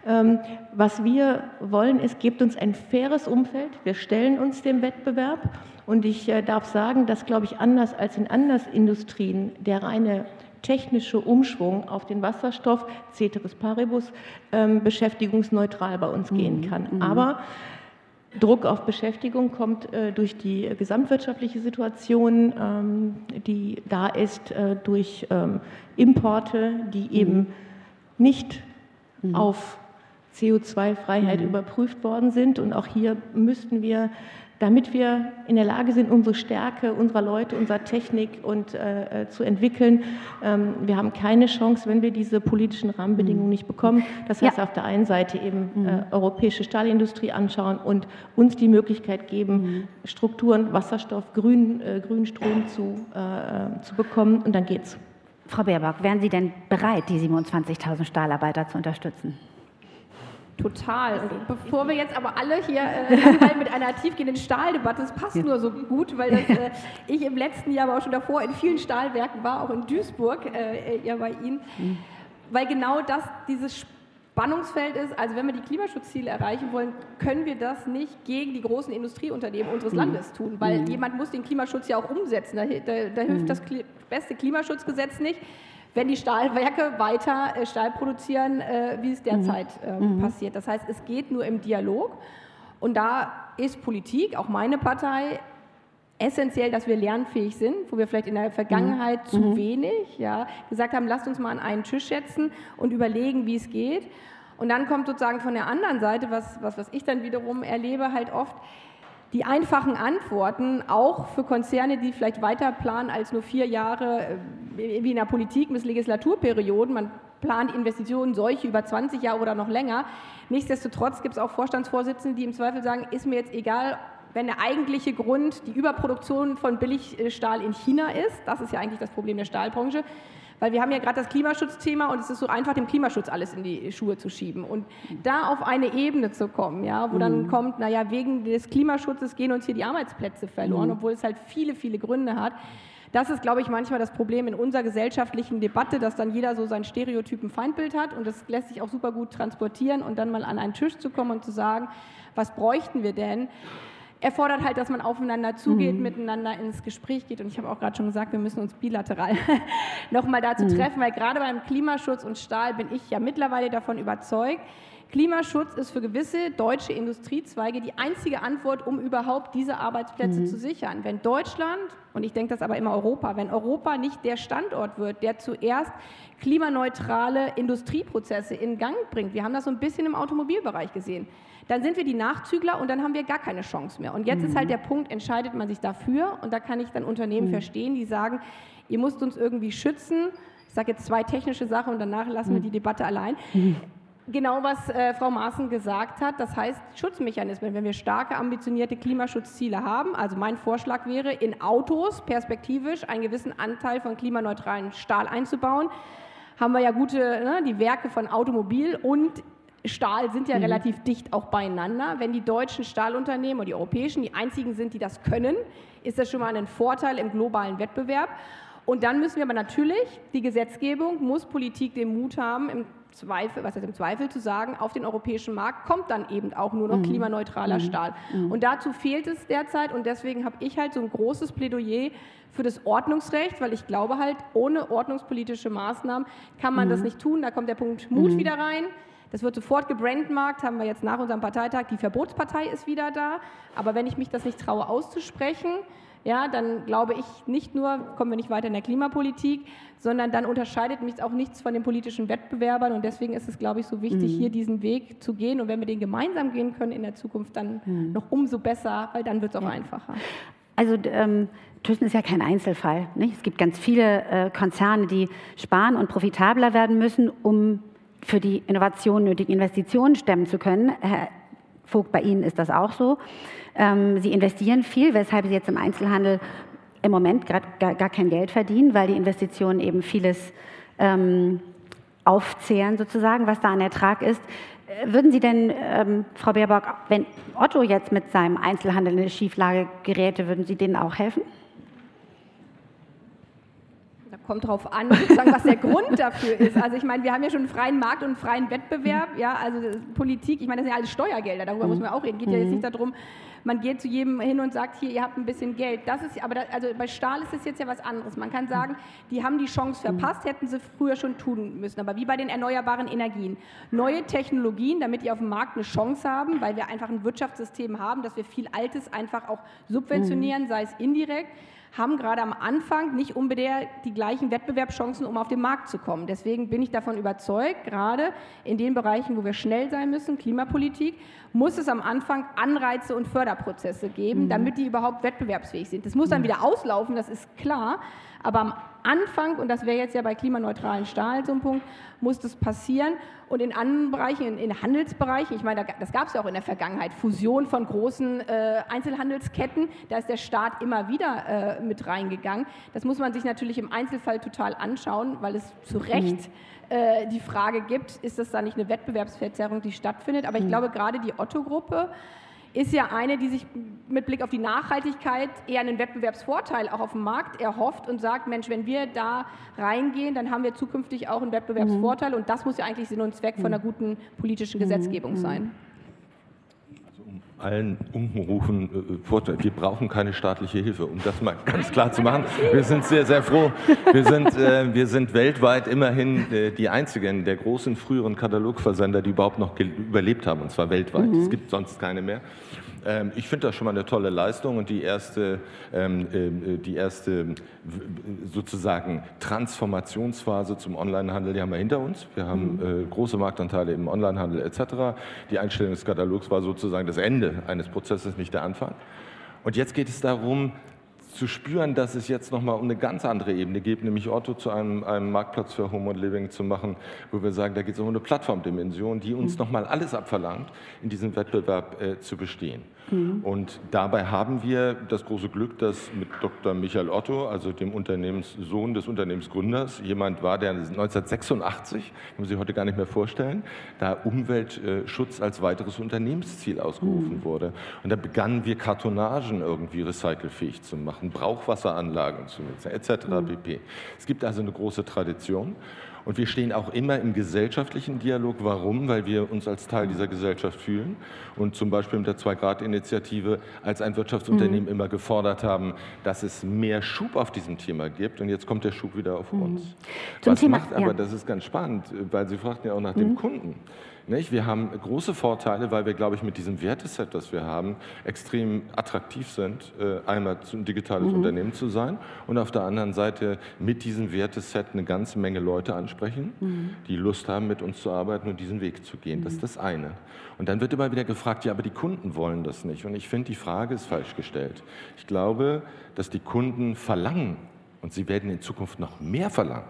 ähm, was wir wollen, ist, gebt uns ein faires Umfeld. Wir stellen uns dem Wettbewerb und ich äh, darf sagen, dass, glaube ich, anders als in anderen Industrien der reine technische Umschwung auf den Wasserstoff, Ceteris Paribus, ähm, beschäftigungsneutral bei uns gehen mhm. kann. Mhm. Aber Druck auf Beschäftigung kommt äh, durch die gesamtwirtschaftliche Situation, ähm, die da ist, äh, durch ähm, Importe, die eben mhm. nicht mhm. auf CO2-Freiheit mhm. überprüft worden sind. Und auch hier müssten wir damit wir in der Lage sind, unsere Stärke unserer Leute, unserer Technik und, äh, äh, zu entwickeln. Ähm, wir haben keine Chance, wenn wir diese politischen Rahmenbedingungen nicht bekommen. Das heißt, ja. auf der einen Seite eben mhm. äh, europäische Stahlindustrie anschauen und uns die Möglichkeit geben, mhm. Strukturen, Wasserstoff, grün, äh, grünen Strom zu, äh, zu bekommen und dann geht's. Frau Baerbock, wären Sie denn bereit, die 27.000 Stahlarbeiter zu unterstützen? Total. Und bevor wir jetzt aber alle hier äh, mit einer tiefgehenden Stahldebatte, das passt ja. nur so gut, weil das, äh, ich im letzten Jahr, aber auch schon davor in vielen Stahlwerken war, auch in Duisburg, äh, ja bei Ihnen, mhm. weil genau das dieses Spannungsfeld ist. Also wenn wir die Klimaschutzziele erreichen wollen, können wir das nicht gegen die großen Industrieunternehmen unseres mhm. Landes tun, weil mhm. jemand muss den Klimaschutz ja auch umsetzen. Da, da, da hilft mhm. das beste Klimaschutzgesetz nicht wenn die Stahlwerke weiter äh, Stahl produzieren, äh, wie es derzeit äh, mhm. passiert. Das heißt, es geht nur im Dialog. Und da ist Politik, auch meine Partei, essentiell, dass wir lernfähig sind, wo wir vielleicht in der Vergangenheit mhm. zu mhm. wenig ja, gesagt haben, lasst uns mal an einen Tisch setzen und überlegen, wie es geht. Und dann kommt sozusagen von der anderen Seite, was, was, was ich dann wiederum erlebe, halt oft, die einfachen Antworten, auch für Konzerne, die vielleicht weiter planen als nur vier Jahre, äh, wie in der Politik mit Legislaturperioden, man plant Investitionen solche über 20 Jahre oder noch länger. Nichtsdestotrotz gibt es auch Vorstandsvorsitzende, die im Zweifel sagen, ist mir jetzt egal, wenn der eigentliche Grund die Überproduktion von Billigstahl in China ist, das ist ja eigentlich das Problem der Stahlbranche, weil wir haben ja gerade das Klimaschutzthema und es ist so einfach, dem Klimaschutz alles in die Schuhe zu schieben. Und da auf eine Ebene zu kommen, ja, wo dann mhm. kommt, naja, wegen des Klimaschutzes gehen uns hier die Arbeitsplätze verloren, mhm. obwohl es halt viele, viele Gründe hat. Das ist, glaube ich, manchmal das Problem in unserer gesellschaftlichen Debatte, dass dann jeder so sein Stereotypen Feindbild hat und das lässt sich auch super gut transportieren und dann mal an einen Tisch zu kommen und zu sagen, was bräuchten wir denn? Erfordert halt, dass man aufeinander zugeht, mhm. miteinander ins Gespräch geht. Und ich habe auch gerade schon gesagt, wir müssen uns bilateral (laughs) nochmal dazu mhm. treffen, weil gerade beim Klimaschutz und Stahl bin ich ja mittlerweile davon überzeugt, Klimaschutz ist für gewisse deutsche Industriezweige die einzige Antwort, um überhaupt diese Arbeitsplätze mhm. zu sichern. Wenn Deutschland, und ich denke das aber immer Europa, wenn Europa nicht der Standort wird, der zuerst klimaneutrale Industrieprozesse in Gang bringt, wir haben das so ein bisschen im Automobilbereich gesehen, dann sind wir die Nachzügler und dann haben wir gar keine Chance mehr. Und jetzt mhm. ist halt mhm. der Punkt, entscheidet man sich dafür und da kann ich dann Unternehmen mhm. verstehen, die sagen, ihr müsst uns irgendwie schützen. Ich sage jetzt zwei technische Sachen und danach lassen mhm. wir die Debatte allein. Mhm. Genau, was äh, Frau Maaßen gesagt hat, das heißt Schutzmechanismen. Wenn wir starke, ambitionierte Klimaschutzziele haben, also mein Vorschlag wäre, in Autos perspektivisch einen gewissen Anteil von klimaneutralen Stahl einzubauen, haben wir ja gute, ne, die Werke von Automobil und Stahl sind ja mhm. relativ dicht auch beieinander. Wenn die deutschen Stahlunternehmen oder die europäischen die einzigen sind, die das können, ist das schon mal ein Vorteil im globalen Wettbewerb. Und dann müssen wir aber natürlich, die Gesetzgebung, muss Politik den Mut haben, im Zweifel, was heißt im Zweifel zu sagen, auf den europäischen Markt kommt dann eben auch nur noch mhm. klimaneutraler mhm. Stahl. Mhm. Und dazu fehlt es derzeit und deswegen habe ich halt so ein großes Plädoyer für das Ordnungsrecht, weil ich glaube halt, ohne ordnungspolitische Maßnahmen kann man das mhm. nicht tun. Da kommt der Punkt Mut mhm. wieder rein. Das wird sofort gebrandmarkt, haben wir jetzt nach unserem Parteitag. Die Verbotspartei ist wieder da. Aber wenn ich mich das nicht traue auszusprechen, ja, dann glaube ich nicht nur, kommen wir nicht weiter in der Klimapolitik, sondern dann unterscheidet mich auch nichts von den politischen Wettbewerbern. Und deswegen ist es, glaube ich, so wichtig, mhm. hier diesen Weg zu gehen. Und wenn wir den gemeinsam gehen können in der Zukunft, dann mhm. noch umso besser, weil dann wird es auch ja. einfacher. Also ähm, Thyssen ist ja kein Einzelfall. Nicht? Es gibt ganz viele äh, Konzerne, die sparen und profitabler werden müssen, um für die Innovation nötigen Investitionen stemmen zu können. Herr Vogt, bei Ihnen ist das auch so. Ähm, Sie investieren viel, weshalb Sie jetzt im Einzelhandel im Moment gar, gar, kein Geld verdienen, weil die Investitionen eben vieles ähm, aufzehren, sozusagen, was da an Ertrag ist. Äh, würden Sie denn, ähm, Frau Baerbock, wenn Otto jetzt mit seinem Einzelhandel in eine Schieflage geräte, würden Sie denen auch helfen? Kommt darauf an, was der Grund dafür ist. Also ich meine, wir haben ja schon einen freien Markt und einen freien Wettbewerb, ja, also Politik, ich meine, das sind ja alles Steuergelder, darüber mhm. muss man auch reden. Geht ja jetzt nicht mhm. darum, man geht zu jedem hin und sagt, hier, ihr habt ein bisschen Geld. Das ist, aber da, also bei Stahl ist es jetzt ja was anderes. Man kann sagen, die haben die Chance mhm. verpasst, hätten sie früher schon tun müssen. Aber wie bei den erneuerbaren Energien. Neue Technologien, damit die auf dem Markt eine Chance haben, weil wir einfach ein Wirtschaftssystem haben, dass wir viel Altes einfach auch subventionieren, sei es indirekt haben gerade am Anfang nicht unbedingt die gleichen Wettbewerbschancen, um auf den Markt zu kommen. Deswegen bin ich davon überzeugt, gerade in den Bereichen, wo wir schnell sein müssen, Klimapolitik, muss es am Anfang Anreize und Förderprozesse geben, mhm. damit die überhaupt wettbewerbsfähig sind. Das muss dann mhm. wieder auslaufen, das ist klar. Aber am Anfang, und das wäre jetzt ja bei klimaneutralen Stahl so ein Punkt, muss das passieren. Und in anderen Bereichen, in, in Handelsbereichen, ich meine, das gab es ja auch in der Vergangenheit, Fusion von großen äh, Einzelhandelsketten, da ist der Staat immer wieder äh, mit reingegangen. Das muss man sich natürlich im Einzelfall total anschauen, weil es zu Recht mhm. äh, die Frage gibt, ist das da nicht eine Wettbewerbsverzerrung, die stattfindet? Aber ich mhm. glaube, gerade die Otto-Gruppe, ist ja eine, die sich mit Blick auf die Nachhaltigkeit eher einen Wettbewerbsvorteil auch auf dem Markt erhofft und sagt, Mensch, wenn wir da reingehen, dann haben wir zukünftig auch einen Wettbewerbsvorteil mhm. und das muss ja eigentlich Sinn und Zweck von einer mhm. guten politischen Gesetzgebung mhm. sein allen Unkenrufen äh, Wir brauchen keine staatliche Hilfe, um das mal (laughs) ganz klar zu machen. Wir sind sehr, sehr froh. Wir sind, äh, wir sind weltweit immerhin äh, die einzigen der großen früheren Katalogversender, die überhaupt noch überlebt haben, und zwar weltweit. Mhm. Es gibt sonst keine mehr. Ähm, ich finde das schon mal eine tolle Leistung und die erste, ähm, äh, die erste sozusagen Transformationsphase zum Onlinehandel, die haben wir hinter uns. Wir haben mhm. äh, große Marktanteile im Onlinehandel etc. Die Einstellung des Katalogs war sozusagen das Ende eines Prozesses, nicht der Anfang. Und jetzt geht es darum, zu spüren, dass es jetzt nochmal um eine ganz andere Ebene geht, nämlich Otto zu einem, einem Marktplatz für Home und Living zu machen, wo wir sagen, da geht es um eine Plattformdimension, die uns mhm. nochmal alles abverlangt, in diesem Wettbewerb äh, zu bestehen. Mhm. Und dabei haben wir das große Glück, dass mit Dr. Michael Otto, also dem Unternehmenssohn des Unternehmensgründers, jemand war, der 1986, kann man sich heute gar nicht mehr vorstellen, da Umweltschutz als weiteres Unternehmensziel ausgerufen mhm. wurde. Und da begannen wir Kartonagen irgendwie recycelfähig zu machen, Brauchwasseranlagen zu nutzen, etc. Mhm. pp. Es gibt also eine große Tradition. Und wir stehen auch immer im gesellschaftlichen Dialog. Warum? Weil wir uns als Teil dieser Gesellschaft fühlen und zum Beispiel mit der Zwei-Grad-Initiative als ein Wirtschaftsunternehmen mhm. immer gefordert haben, dass es mehr Schub auf diesem Thema gibt. Und jetzt kommt der Schub wieder auf mhm. uns. Zum Was Thema, macht aber, ja. das ist ganz spannend, weil Sie fragten ja auch nach mhm. dem Kunden. Nicht? Wir haben große Vorteile, weil wir, glaube ich, mit diesem Werteset, das wir haben, extrem attraktiv sind, äh, einmal ein digitales mhm. Unternehmen zu sein und auf der anderen Seite mit diesem Werteset eine ganze Menge Leute ansprechen, mhm. die Lust haben, mit uns zu arbeiten und diesen Weg zu gehen. Mhm. Das ist das eine. Und dann wird immer wieder gefragt, ja, aber die Kunden wollen das nicht. Und ich finde, die Frage ist falsch gestellt. Ich glaube, dass die Kunden verlangen, und sie werden in Zukunft noch mehr verlangen,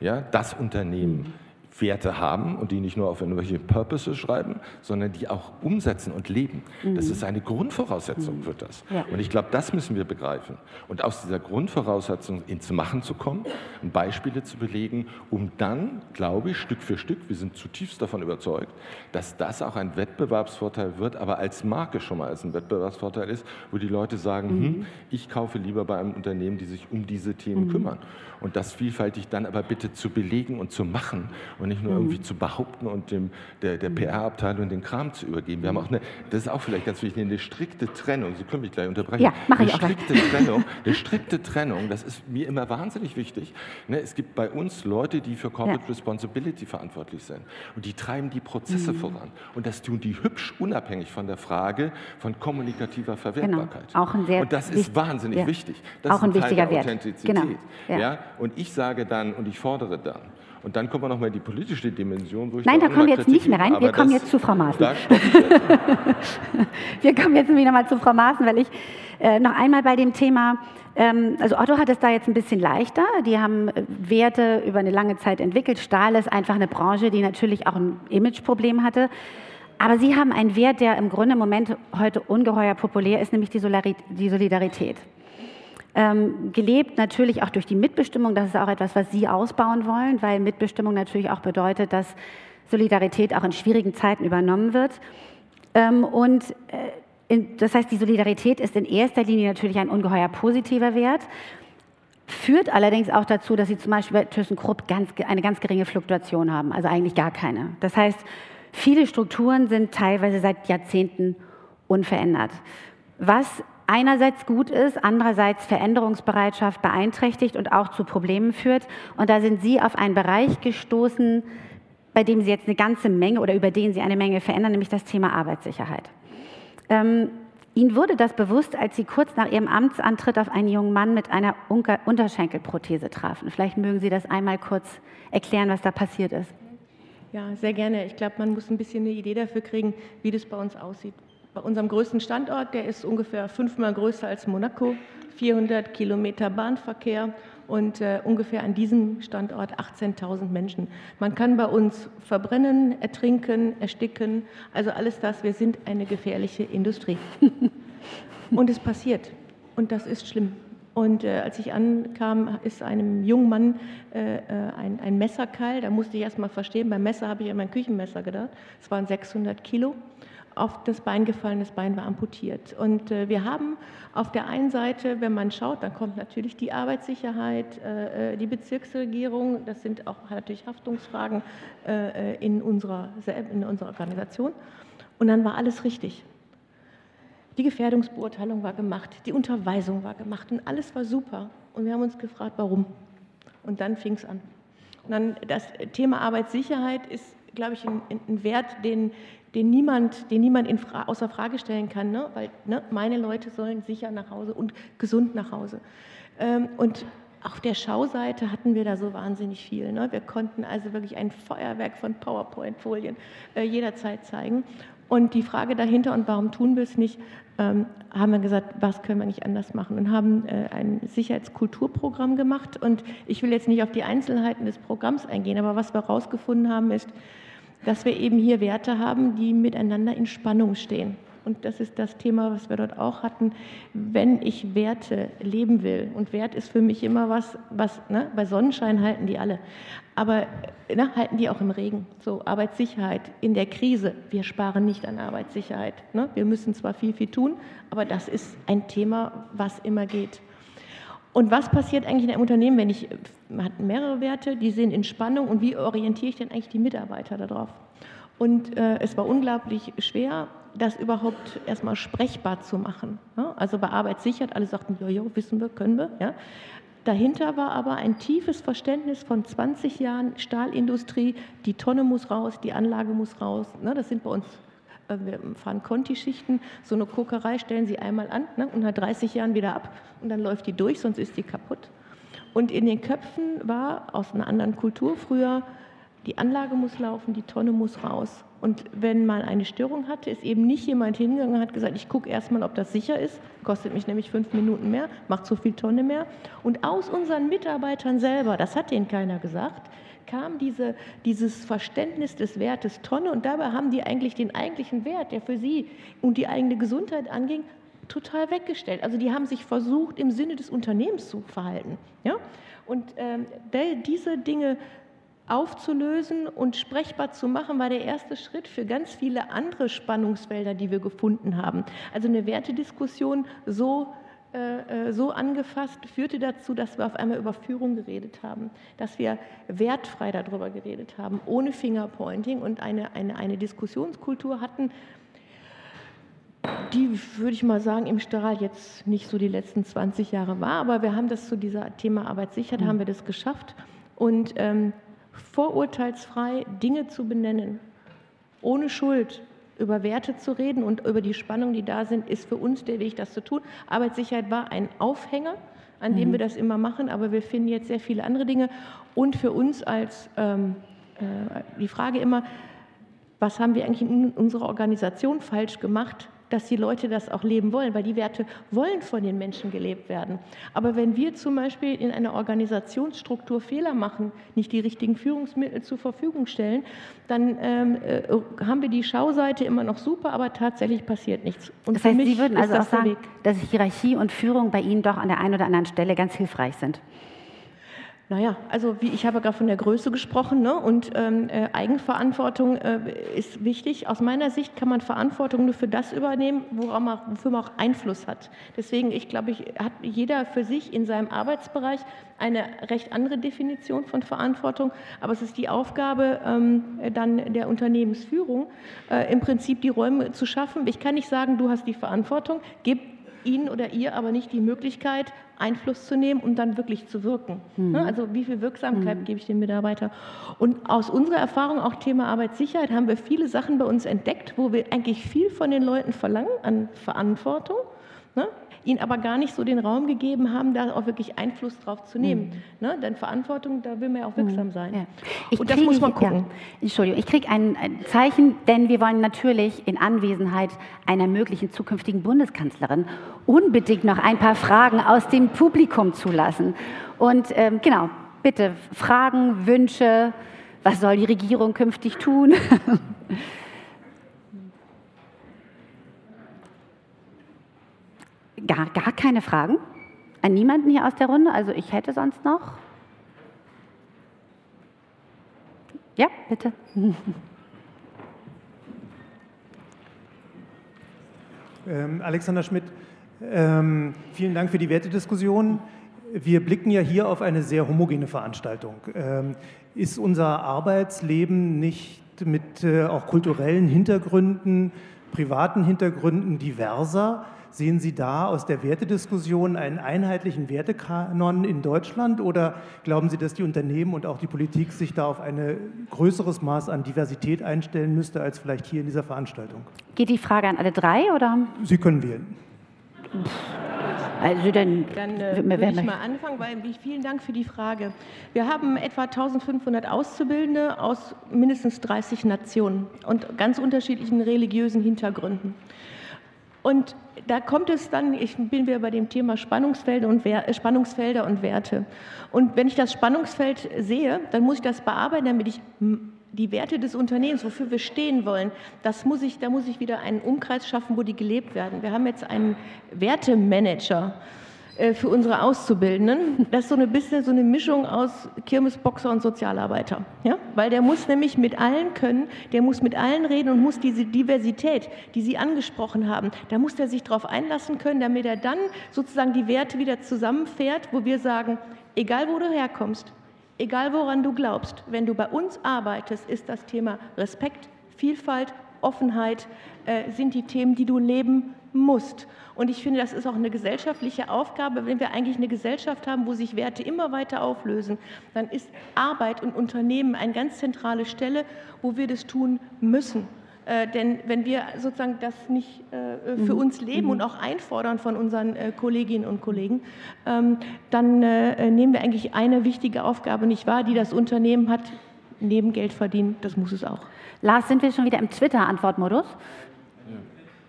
ja, das Unternehmen mhm. Werte haben und die nicht nur auf irgendwelche Purposes schreiben, sondern die auch umsetzen und leben. Mhm. Das ist eine Grundvoraussetzung für das. Ja. Und ich glaube, das müssen wir begreifen. Und aus dieser Grundvoraussetzung ins Machen zu kommen, Beispiele zu belegen, um dann, glaube ich, Stück für Stück, wir sind zutiefst davon überzeugt, dass das auch ein Wettbewerbsvorteil wird, aber als Marke schon mal als ein Wettbewerbsvorteil ist, wo die Leute sagen, mhm. hm, ich kaufe lieber bei einem Unternehmen, die sich um diese Themen mhm. kümmern. Und das vielfältig dann aber bitte zu belegen und zu machen. Und und nicht nur irgendwie mhm. zu behaupten und dem, der, der mhm. PR-Abteilung den Kram zu übergeben. Wir haben auch eine, das ist auch vielleicht ganz wichtig, eine strikte Trennung. Sie können mich gleich unterbrechen. Ja, mache ich auch strikte gleich. Trennung, Eine strikte Trennung, das ist mir immer wahnsinnig wichtig. Ne, es gibt bei uns Leute, die für Corporate ja. Responsibility verantwortlich sind. Und die treiben die Prozesse mhm. voran. Und das tun die hübsch unabhängig von der Frage von kommunikativer Verwertbarkeit. Genau. Auch ein sehr und das ist wahnsinnig ja. wichtig. Das auch ein, ein wichtiger Wert. Genau. Ja. ja. Und ich sage dann und ich fordere dann, und dann kommen wir nochmal in die politische Dimension. Wo ich Nein, da kommen wir jetzt nicht mehr rein. (laughs) Wir kommen jetzt zu Frau Maaßen. wir kommen jetzt wieder mal zu Frau Maaßen, weil ich äh, noch einmal bei dem Thema, ähm, also Otto hat es da jetzt ein bisschen leichter. Die haben äh, Werte über eine lange Zeit entwickelt. Stahl ist einfach eine Branche, die natürlich auch ein Imageproblem hatte. Aber Sie haben einen Wert, der im Grunde im Moment heute ungeheuer populär ist, nämlich die Solidarität ähm, gelebt, natürlich auch durch die Mitbestimmung. Das ist auch etwas, was Sie ausbauen wollen, weil Mitbestimmung natürlich auch bedeutet, dass Solidarität auch in schwierigen Zeiten übernommen wird. Ähm, und äh, in, das heißt, die Solidarität ist in erster Linie natürlich ein ungeheuer positiver Wert, führt allerdings auch dazu, dass Sie zum Beispiel bei ThyssenKrupp ganz, eine ganz geringe Fluktuation haben, also eigentlich gar keine. Das heißt, viele Strukturen sind teilweise seit Jahrzehnten unverändert. Was einerseits gut ist, andererseits Veränderungsbereitschaft beeinträchtigt und auch zu Problemen führt. Und da sind Sie auf einen Bereich gestoßen, bei dem Sie jetzt eine ganze Menge oder über den Sie eine Menge verändern, nämlich das Thema Arbeitssicherheit. Ähm, Ihnen wurde das bewusst, als Sie kurz nach Ihrem Amtsantritt auf einen jungen Mann mit einer Unterschenkelprothese trafen. Vielleicht mögen Sie das einmal kurz erklären, was da passiert ist. Ja, sehr gerne. Ich glaube, man muss ein bisschen eine Idee dafür kriegen, wie das bei uns aussieht. Bei unserem größten Standort, der ist ungefähr fünfmal größer als Monaco, 400 Kilometer Bahnverkehr und äh, ungefähr an diesem Standort 18.000 Menschen. Man kann bei uns verbrennen, ertrinken, ersticken, also alles das. Wir sind eine gefährliche Industrie. (laughs) und es passiert. Und das ist schlimm. Und äh, als ich ankam, ist einem jungen Mann äh, äh ein, ein Messerkeil, da musste ich erst mal verstehen, beim Messer habe ich an mein Küchenmesser gedacht, es waren 600 Kilo, auf das Bein gefallen, das Bein war amputiert. Und äh, wir haben auf der einen Seite, wenn man schaut, dann kommt natürlich die Arbeitssicherheit, äh, äh die Bezirksregierung, das sind auch natürlich Haftungsfragen äh, äh, in, unserer, in unserer Organisation. Und dann war alles richtig. Die Gefährdungsbeurteilung war gemacht, die Unterweisung war gemacht und alles war super. Und wir haben uns gefragt, warum. Und dann fing es an. Und dann das Thema Arbeitssicherheit ist, glaube ich, ein, ein Wert, den, den niemand, den niemand in Fra außer Frage stellen kann, ne? weil ne, meine Leute sollen sicher nach Hause und gesund nach Hause. Ähm, und auf der Schauseite hatten wir da so wahnsinnig viel. Ne? Wir konnten also wirklich ein Feuerwerk von PowerPoint-Folien äh, jederzeit zeigen. Und die Frage dahinter, und warum tun wir es nicht, ähm, haben wir gesagt, was können wir nicht anders machen und haben äh, ein Sicherheitskulturprogramm gemacht. Und ich will jetzt nicht auf die Einzelheiten des Programms eingehen, aber was wir herausgefunden haben, ist, dass wir eben hier Werte haben, die miteinander in Spannung stehen. Und das ist das Thema, was wir dort auch hatten. Wenn ich Werte leben will, und Wert ist für mich immer was, was ne, bei Sonnenschein halten die alle, aber ne, halten die auch im Regen. So Arbeitssicherheit in der Krise. Wir sparen nicht an Arbeitssicherheit. Ne? Wir müssen zwar viel, viel tun, aber das ist ein Thema, was immer geht. Und was passiert eigentlich in einem Unternehmen, wenn ich, man hat mehrere Werte, die sind in Spannung und wie orientiere ich denn eigentlich die Mitarbeiter darauf? Und äh, es war unglaublich schwer, das überhaupt erstmal sprechbar zu machen. Ja? Also bei Arbeitssicherheit, alle sagten, ja, ja, wissen wir, können wir. Ja? Dahinter war aber ein tiefes Verständnis von 20 Jahren Stahlindustrie, die Tonne muss raus, die Anlage muss raus. Ne? Das sind bei uns äh, wir fahren Conti-Schichten, so eine Kokerei stellen Sie einmal an ne, und nach 30 Jahren wieder ab und dann läuft die durch, sonst ist die kaputt. Und in den Köpfen war aus einer anderen Kultur früher, die Anlage muss laufen, die Tonne muss raus. Und wenn man eine Störung hatte, ist eben nicht jemand hingegangen und hat gesagt, ich gucke erstmal, ob das sicher ist, kostet mich nämlich fünf Minuten mehr, macht so viel Tonne mehr. Und aus unseren Mitarbeitern selber, das hat denen keiner gesagt, kam diese, dieses Verständnis des Wertes Tonne und dabei haben die eigentlich den eigentlichen Wert, der für sie und die eigene Gesundheit anging, total weggestellt. Also die haben sich versucht, im Sinne des Unternehmens zu verhalten. Ja? Und ähm, diese Dinge aufzulösen und sprechbar zu machen, war der erste Schritt für ganz viele andere Spannungsfelder, die wir gefunden haben. Also eine Wertediskussion so äh, äh, so angefasst, führte dazu, dass wir auf einmal über Führung geredet haben, dass wir wertfrei darüber geredet haben, ohne Fingerpointing und eine, eine, eine Diskussionskultur hatten, die, würde ich mal sagen, im Stahl jetzt nicht so die letzten 20 Jahre war, aber wir haben das zu dieser Thema Arbeitssicherheit, mhm. haben wir das geschafft und ähm, vorurteilsfrei Dinge zu benennen, ohne Schuld, über Werte zu reden und über die Spannungen, die da sind, ist für uns der Weg, das zu tun. Arbeitssicherheit war ein Aufhänger, an dem mhm. wir das immer machen, aber wir finden jetzt sehr viele andere Dinge. Und für uns als ähm, äh, die Frage immer, was haben wir eigentlich in unserer Organisation falsch gemacht, dass die Leute das auch leben wollen, weil die Werte wollen von den Menschen gelebt werden. Aber wenn wir zum Beispiel in einer Organisationsstruktur Fehler machen, nicht die richtigen Führungsmittel zur Verfügung stellen, dann ähm, äh, haben wir die Schauseite immer noch super, aber tatsächlich passiert nichts. Und das heißt, Sie würden also auch sagen, dass Hierarchie und Führung bei Ihnen doch an der einen oder anderen Stelle ganz hilfreich sind. Naja, also wie ich habe gerade von der Größe gesprochen ne? und ähm, äh, Eigenverantwortung äh, ist wichtig. Aus meiner Sicht kann man Verantwortung nur für das übernehmen, worauf man, wofür man auch Einfluss hat. Deswegen, ich glaube, ich, hat jeder für sich in seinem Arbeitsbereich eine recht andere Definition von Verantwortung, aber es ist die Aufgabe ähm, dann der Unternehmensführung, äh, im Prinzip die Räume zu schaffen. Ich kann nicht sagen, du hast die Verantwortung, gib ihn oder ihr aber nicht die Möglichkeit, Einfluss zu nehmen und dann wirklich zu wirken. Mhm. Also wie viel Wirksamkeit mhm. gebe ich dem Mitarbeiter? Und aus unserer Erfahrung, auch Thema Arbeitssicherheit, haben wir viele Sachen bei uns entdeckt, wo wir eigentlich viel von den Leuten verlangen an Verantwortung. Ne? Ihnen aber gar nicht so den Raum gegeben haben, da auch wirklich Einfluss drauf zu nehmen. Mhm. Ne? Denn Verantwortung, da will man ja auch wirksam mhm. sein. Ja. Und das kriege, muss man gucken. Ja. Entschuldigung, ich kriege ein, ein, Zeichen, denn wir wollen natürlich in Anwesenheit einer möglichen zukünftigen Bundeskanzlerin unbedingt noch ein paar Fragen aus dem Publikum zulassen. Und ähm, genau, bitte Fragen, Wünsche, was soll die Regierung künftig tun? (laughs) Gar, gar keine Fragen? An niemanden hier aus der Runde? Also ich hätte sonst noch. Ja, bitte. (laughs) Ähm, Alexander Schmidt, ähm, vielen Dank für die Wertediskussion. Wir blicken ja hier auf eine sehr homogene Veranstaltung. Ähm, ist unser Arbeitsleben nicht mit äh, auch kulturellen Hintergründen, privaten Hintergründen diverser? Sehen Sie da aus der Wertediskussion einen einheitlichen Wertekanon in Deutschland oder glauben Sie, dass die Unternehmen und auch die Politik sich da auf ein größeres Maß an Diversität einstellen müsste als vielleicht hier in dieser Veranstaltung? Geht die Frage an alle drei oder? Sie können wählen. Also dann, dann äh, würde ich mal anfangen, weil vielen Dank für die Frage. Wir haben etwa 1500 Auszubildende aus mindestens 30 Nationen und ganz unterschiedlichen religiösen Hintergründen. Und da kommt es dann, ich bin wieder bei dem Thema Spannungsfelder und, Wer Spannungsfelder und Werte. Und wenn ich das Spannungsfeld sehe, dann muss ich das bearbeiten, damit ich die Werte des Unternehmens, wofür wir stehen wollen, das muss ich, da muss ich wieder einen Umkreis schaffen, wo die gelebt werden. Wir haben jetzt einen Wertemanager äh, für unsere Auszubildenden. Das ist so eine bisschen so eine Mischung aus Kirmesboxer und Sozialarbeiter. Ja? Weil der muss nämlich mit allen können, der muss mit allen reden und muss diese Diversität, die Sie angesprochen haben, da muss er sich darauf einlassen können, damit er dann sozusagen die Werte wieder zusammenfährt, wo wir sagen, egal wo du herkommst, egal woran du glaubst, wenn du bei uns arbeitest, ist das Thema Respekt, Vielfalt, Offenheit, äh, sind die Themen, die du leben musst. Und ich finde, das ist auch eine gesellschaftliche Aufgabe. Wenn wir eigentlich eine Gesellschaft haben, wo sich Werte immer weiter auflösen, dann ist Arbeit und Unternehmen eine ganz zentrale Stelle, wo wir das tun müssen. Äh, denn wenn wir sozusagen das nicht äh, für mhm. uns leben und mhm. auch einfordern von unseren äh, Kolleginnen und Kollegen, ähm, dann äh, nehmen wir eigentlich eine wichtige Aufgabe nicht wahr, die das Unternehmen hat, neben Geld verdienen. Das muss es auch. Lars, sind wir schon wieder im Twitter-Antwortmodus?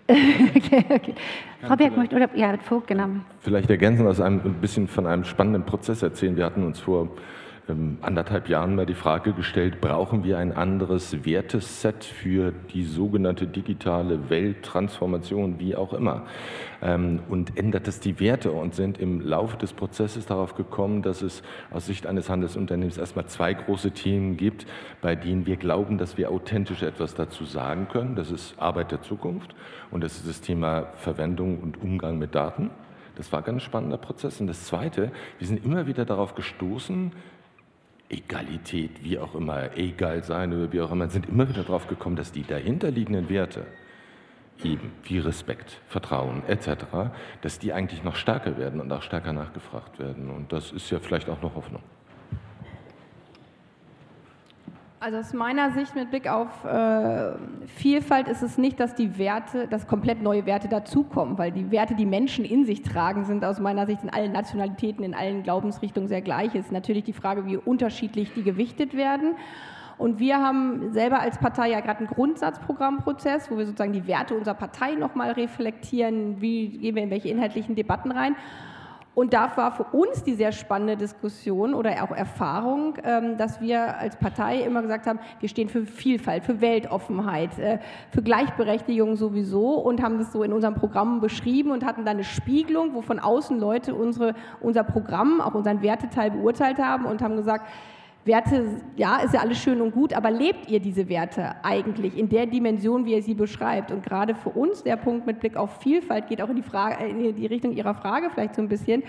Okay, okay. Frau Berg möchte, oder, ja, Vogt, genau. Vielleicht ergänzen, aus einem, ein bisschen von einem spannenden Prozess erzählen. Wir hatten uns vor anderthalb Jahren mal die Frage gestellt, brauchen wir ein anderes Werteset für die sogenannte digitale Welttransformation, wie auch immer. Ähm, und ändert es die Werte und sind im Laufe des Prozesses darauf gekommen, dass es aus Sicht eines Handelsunternehmens erstmal zwei große Themen gibt, bei denen wir glauben, dass wir authentisch etwas dazu sagen können. Das ist Arbeit der Zukunft und das ist das Thema Verwendung und Umgang mit Daten. Das war ein ganz spannender Prozess. Und das Zweite, wir sind immer wieder darauf gestoßen, Egalität, wie auch immer, egal sein oder wie auch immer, sind immer wieder darauf gekommen, dass die dahinterliegenden Werte, eben wie Respekt, Vertrauen etc., dass die eigentlich noch stärker werden und auch stärker nachgefragt werden. Und das ist ja vielleicht auch noch Hoffnung. Also aus meiner Sicht mit Blick auf äh, Vielfalt ist es nicht, dass die Werte, dass komplett neue Werte dazukommen, weil die Werte, die Menschen in sich tragen, sind aus meiner Sicht in allen Nationalitäten, in allen Glaubensrichtungen sehr gleich. Es ist natürlich die Frage, wie unterschiedlich die gewichtet werden. Und wir haben selber als Partei ja gerade einen Grundsatzprogrammprozess, wo wir sozusagen die Werte unserer Partei nochmal reflektieren, wie gehen wir in welche inhaltlichen Debatten rein. Und da war für uns die sehr spannende Diskussion oder auch Erfahrung, ähm, dass wir als Partei immer gesagt haben, wir stehen für Vielfalt, für Weltoffenheit, äh, für Gleichberechtigung sowieso und haben das so in unserem Programm beschrieben und hatten dann eine Spiegelung, wo von außen Leute unsere, unser Programm, auch unseren Werteteil beurteilt haben und haben gesagt, Werte, ja, ist ja alles schön und gut, aber lebt ihr diese Werte eigentlich in der Dimension, wie ihr sie beschreibt? Und gerade für uns der Punkt mit Blick auf Vielfalt geht auch in die, Frage, in die Richtung Ihrer Frage vielleicht so ein bisschen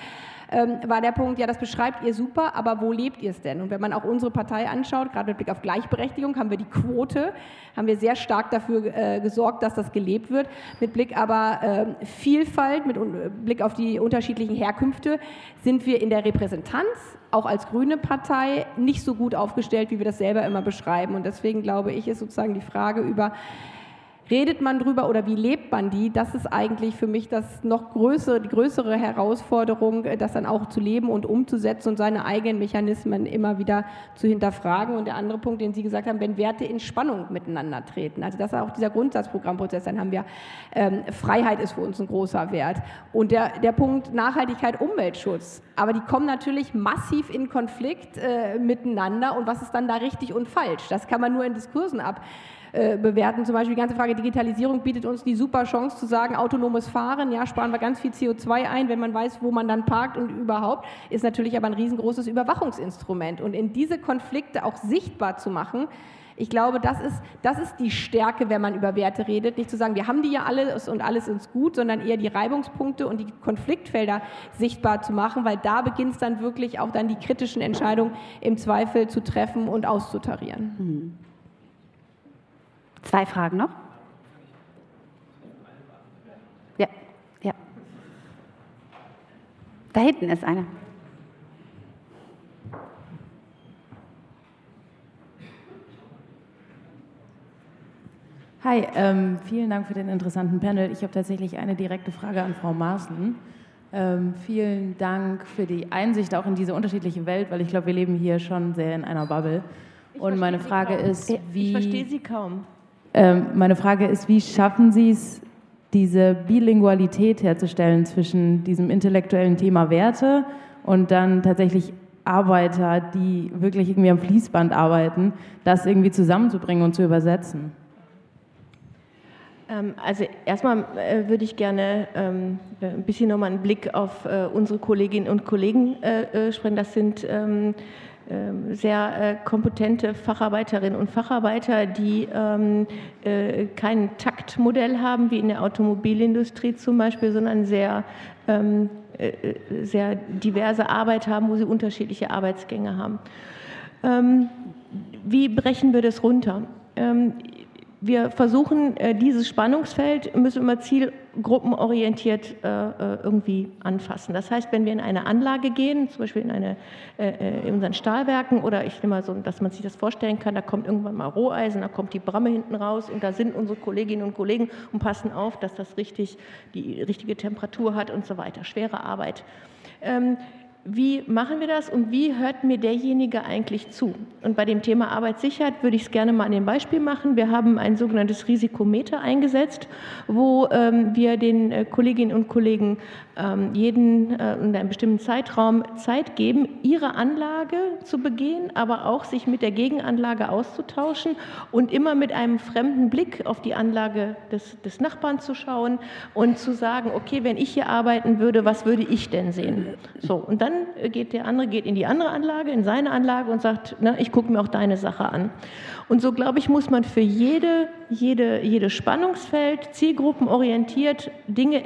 ähm, war der Punkt, ja, das beschreibt ihr super, aber wo lebt ihr es denn? Und wenn man auch unsere Partei anschaut, gerade mit Blick auf Gleichberechtigung, haben wir die Quote, haben wir sehr stark dafür äh, gesorgt, dass das gelebt wird. Mit Blick aber äh, Vielfalt, mit Blick auf die unterschiedlichen Herkünfte, sind wir in der Repräsentanz auch als grüne Partei nicht so gut aufgestellt, wie wir das selber immer beschreiben. Und deswegen glaube ich, ist sozusagen die Frage über redet man drüber oder wie lebt man die? Das ist eigentlich für mich das noch größere, die größere Herausforderung, äh, das dann auch zu leben und umzusetzen und seine eigenen Mechanismen immer wieder zu hinterfragen. Und der andere Punkt, den Sie gesagt haben, wenn Werte in Spannung miteinander treten. Also das ist auch dieser Grundsatzprogrammprozess. Dann haben wir ähm, Freiheit ist für uns ein großer Wert. Und der, der Punkt Nachhaltigkeit, Umweltschutz. Aber die kommen natürlich massiv in Konflikt äh, miteinander. Und was ist dann da richtig und falsch? Das kann man nur in Diskursen ab äh, bewerten. Zum Beispiel die ganze Frage Digitalisierung bietet uns die super Chance zu sagen, autonomes Fahren, ja, sparen wir ganz viel CO2 ein, wenn man weiß, wo man dann parkt und überhaupt, ist natürlich aber ein riesengroßes Überwachungsinstrument. Und in diese Konflikte auch sichtbar zu machen, ich glaube, das ist, das ist die Stärke, wenn man über Werte redet. Nicht zu sagen, wir haben die ja alles und alles ist gut, sondern eher die Reibungspunkte und die Konfliktfelder sichtbar zu machen, weil da beginnt es dann wirklich auch dann die kritischen Entscheidungen im Zweifel zu treffen und auszutarieren. Mhm. Zwei Fragen noch? Ja, ja. Da hinten ist eine. Hi, ähm, vielen Dank für den interessanten Panel. Ich habe tatsächlich eine direkte Frage an Frau Maaßen. Ähm, vielen Dank für die Einsicht auch in diese unterschiedliche Welt, weil ich glaube, wir leben hier schon sehr in einer Bubble. Ich Und meine Frage ist, wie. Ich verstehe Sie kaum. Ähm, meine Frage ist, wie schaffen Sie es, diese Bilingualität herzustellen zwischen diesem intellektuellen Thema Werte und dann tatsächlich Arbeiter, die wirklich irgendwie am Fließband arbeiten, das irgendwie zusammenzubringen und zu übersetzen? Ähm, also erstmal äh, würde ich gerne ähm, ein bisschen nochmal einen Blick auf äh, unsere Kolleginnen und Kollegen äh, sprechen. Das sind sehr äh, kompetente Facharbeiterinnen und Facharbeiter, die ähm, äh, kein Taktmodell haben, wie in der Automobilindustrie zum Beispiel, sondern sehr, ähm, äh, sehr diverse Arbeit haben, wo sie unterschiedliche Arbeitsgänge haben. Wie brechen wir das runter? wir versuchen, dieses Spannungsfeld müssen wir zielgruppenorientiert äh, äh, irgendwie anfassen. Das heißt, wenn wir in eine Anlage gehen, zum Beispiel in, eine, in unseren Stahlwerken oder ich nehme mal so, dass man sich das vorstellen kann, da kommt irgendwann mal Roheisen, da kommt die Bramme hinten raus und da sind unsere Kolleginnen und Kollegen und passen auf, dass das richtig, die richtige Temperatur hat und so weiter. Schwere Arbeit. Wie machen wir das und wie hört mir derjenige eigentlich zu? Und bei dem Thema Arbeitssicherheit würde ich es gerne mal an dem Beispiel machen. Wir haben ein sogenanntes Risikometer eingesetzt, wo ähm, wir den äh, Kolleginnen und Kollegen jeden äh, in einem bestimmten Zeitraum Zeit geben, ihre Anlage zu begehen, aber auch sich mit der Gegenanlage auszutauschen und immer mit einem fremden Blick auf die Anlage des, des Nachbarn zu schauen und zu sagen, okay, wenn ich hier arbeiten würde, was würde ich denn sehen? So, und dann geht der andere geht in die andere Anlage, in seine Anlage und sagt, na, ich gucke mir auch deine Sache an. Und so, glaube ich, muss man für jede, jede, jedes Spannungsfeld zielgruppenorientiert Dinge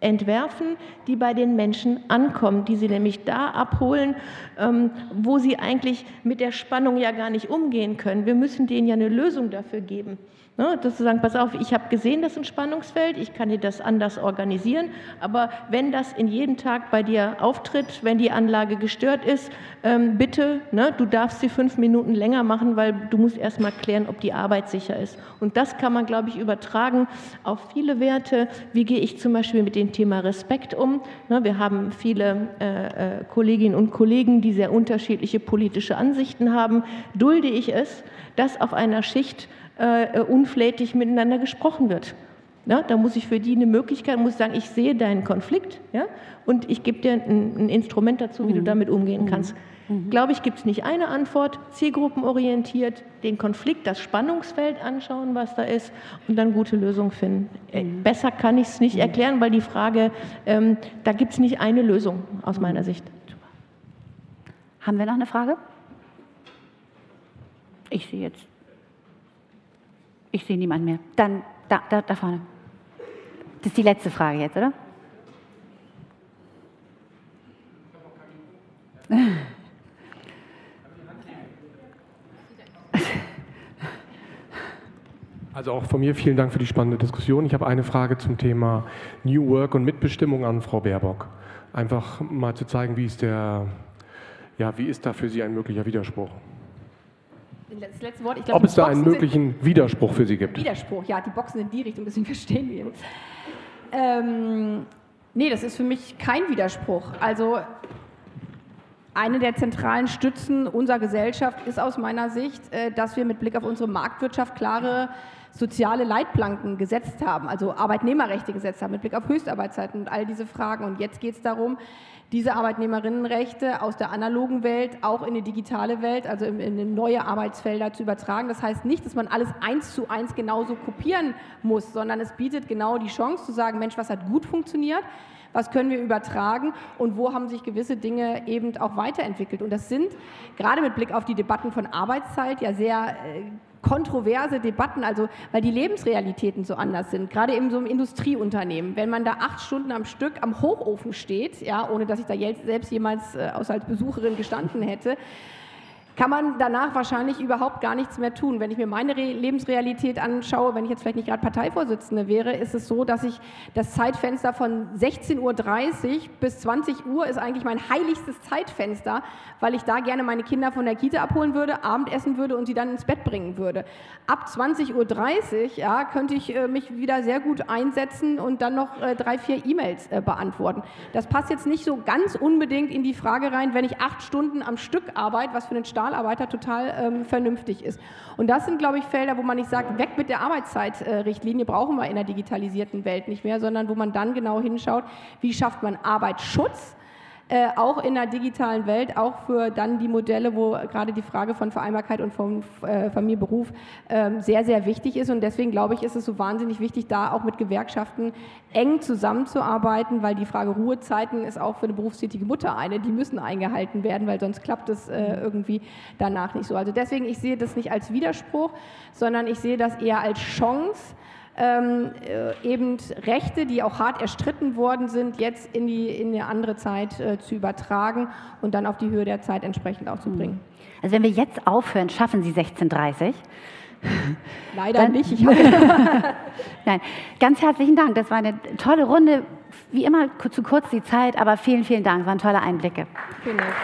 entwerfen, die bei den Menschen ankommen, die sie nämlich da abholen, ähm, wo sie eigentlich mit der Spannung ja gar nicht umgehen können. Wir müssen denen ja eine Lösung dafür geben. Ne, dass zu sagen, pass auf, ich habe gesehen, das ist ein Spannungsfeld, ich kann dir das anders organisieren, aber wenn das in jedem Tag bei dir auftritt, wenn die Anlage gestört ist, ähm, bitte, ne, du darfst sie fünf Minuten länger machen, weil du musst erst mal klären, ob die Arbeit sicher ist. Und das kann man, glaube ich, übertragen auf viele Werte. Wie gehe ich zum Beispiel mit dem Thema Respekt um? Ne, wir haben viele äh, äh, Kolleginnen und Kollegen, die sehr unterschiedliche politische Ansichten haben. Dulde ich es, dass auf einer Schicht äh, unflätig miteinander gesprochen wird. Ja, da muss ich für die eine Möglichkeit, muss sagen, ich sehe deinen Konflikt ja, und ich gebe dir ein, ein, Instrument dazu, wie mhm. du damit umgehen mhm. kannst. Mhm. Glaube ich, gibt es nicht eine Antwort, zielgruppenorientiert, den Konflikt, das Spannungsfeld anschauen, was da ist und dann gute Lösungen finden. Äh, mhm. Besser kann ich es nicht mhm. erklären, weil die Frage, ähm, da gibt es nicht eine Lösung aus meiner Sicht. Haben wir noch eine Frage? Ich sehe jetzt. Ich sehe niemanden mehr. Dann da, da, da vorne. Das ist die letzte Frage jetzt, oder? Also auch von mir vielen Dank für die spannende Diskussion. Ich habe eine Frage zum Thema New Work und Mitbestimmung an Frau Baerbock. Einfach mal zu zeigen, wie ist der, ja, wie ist da für Sie ein möglicher Widerspruch? Das letzte Wort. Ich glaub, Ob es da einen möglichen Widerspruch für Sie gibt? Widerspruch, ja, die Boxen in die Richtung, deswegen verstehen wir. Ähm, nee, das ist für mich kein Widerspruch. Also eine der zentralen Stützen unserer Gesellschaft ist aus meiner Sicht, äh, dass wir mit Blick auf unsere Marktwirtschaft klare soziale Leitplanken gesetzt haben, also Arbeitnehmerrechte gesetzt haben, mit Blick auf Höchstarbeitszeiten und all diese Fragen. Und jetzt geht es darum, diese Arbeitnehmerinnenrechte aus der analogen Welt auch in die digitale Welt, also in, in, neue Arbeitsfelder zu übertragen. Das heißt nicht, dass man alles eins zu eins genauso kopieren muss, sondern es bietet genau die Chance zu sagen, Mensch, was hat gut funktioniert? was können wir übertragen und wo haben sich gewisse Dinge eben auch weiterentwickelt. Und das sind gerade mit Blick auf die Debatten von Arbeitszeit ja sehr äh, kontroverse Debatten, also weil die Lebensrealitäten so anders sind, gerade in so einem Industrieunternehmen. Wenn man da acht Stunden am Stück am Hochofen steht, ja, ohne dass ich da selbst jemals äh, als Besucherin gestanden hätte, kann man danach wahrscheinlich überhaupt gar nichts mehr tun. Wenn ich mir meine Re Lebensrealität anschaue, wenn ich jetzt vielleicht nicht gerade Parteivorsitzende wäre, ist es so, dass ich das Zeitfenster von 16.30 Uhr bis 20 Uhr ist eigentlich mein heiligstes Zeitfenster, weil ich da gerne meine Kinder von der Kita abholen würde, Abendessen würde und sie dann ins Bett bringen würde. Ab 20.30 Uhr ja, könnte ich äh, mich wieder sehr gut einsetzen und dann noch äh, drei, vier E-Mails äh, beantworten. Das passt jetzt nicht so ganz unbedingt in die Frage rein, wenn ich acht Stunden am Stück arbeite, was für einen Staat Sozialarbeiter total ähm, vernünftig ist. Und das sind, glaube ich, Felder, wo man nicht sagt, weg mit der Arbeitszeitrichtlinie, brauchen wir in der digitalisierten Welt nicht mehr, sondern wo man dann genau hinschaut, wie schafft man Arbeitsschutz, äh, auch in der digitalen Welt, auch für dann die Modelle, wo gerade die Frage von Vereinbarkeit und von äh, Familie, Beruf äh, sehr, sehr wichtig ist. Und deswegen glaube ich, ist es so wahnsinnig wichtig, da auch mit Gewerkschaften eng zusammenzuarbeiten, weil die Frage Ruhezeiten ist auch für eine berufstätige Mutter eine, die müssen eingehalten werden, weil sonst klappt es äh, irgendwie danach nicht so. Also deswegen, ich sehe das nicht als Widerspruch, sondern ich sehe das eher als Chance, ähm, äh, eben Rechte, die auch hart erstritten worden sind, jetzt in, die, in eine andere Zeit äh, zu übertragen und dann auf die Höhe der Zeit entsprechend auch zu bringen. Hm. Also wenn wir jetzt aufhören, schaffen Sie 1630. Leider dann, nicht. (laughs) Nein, ganz herzlichen Dank. Das war eine tolle Runde. Wie immer zu kurz die Zeit, aber vielen, vielen Dank. Das waren tolle Einblicke. Vielen Dank.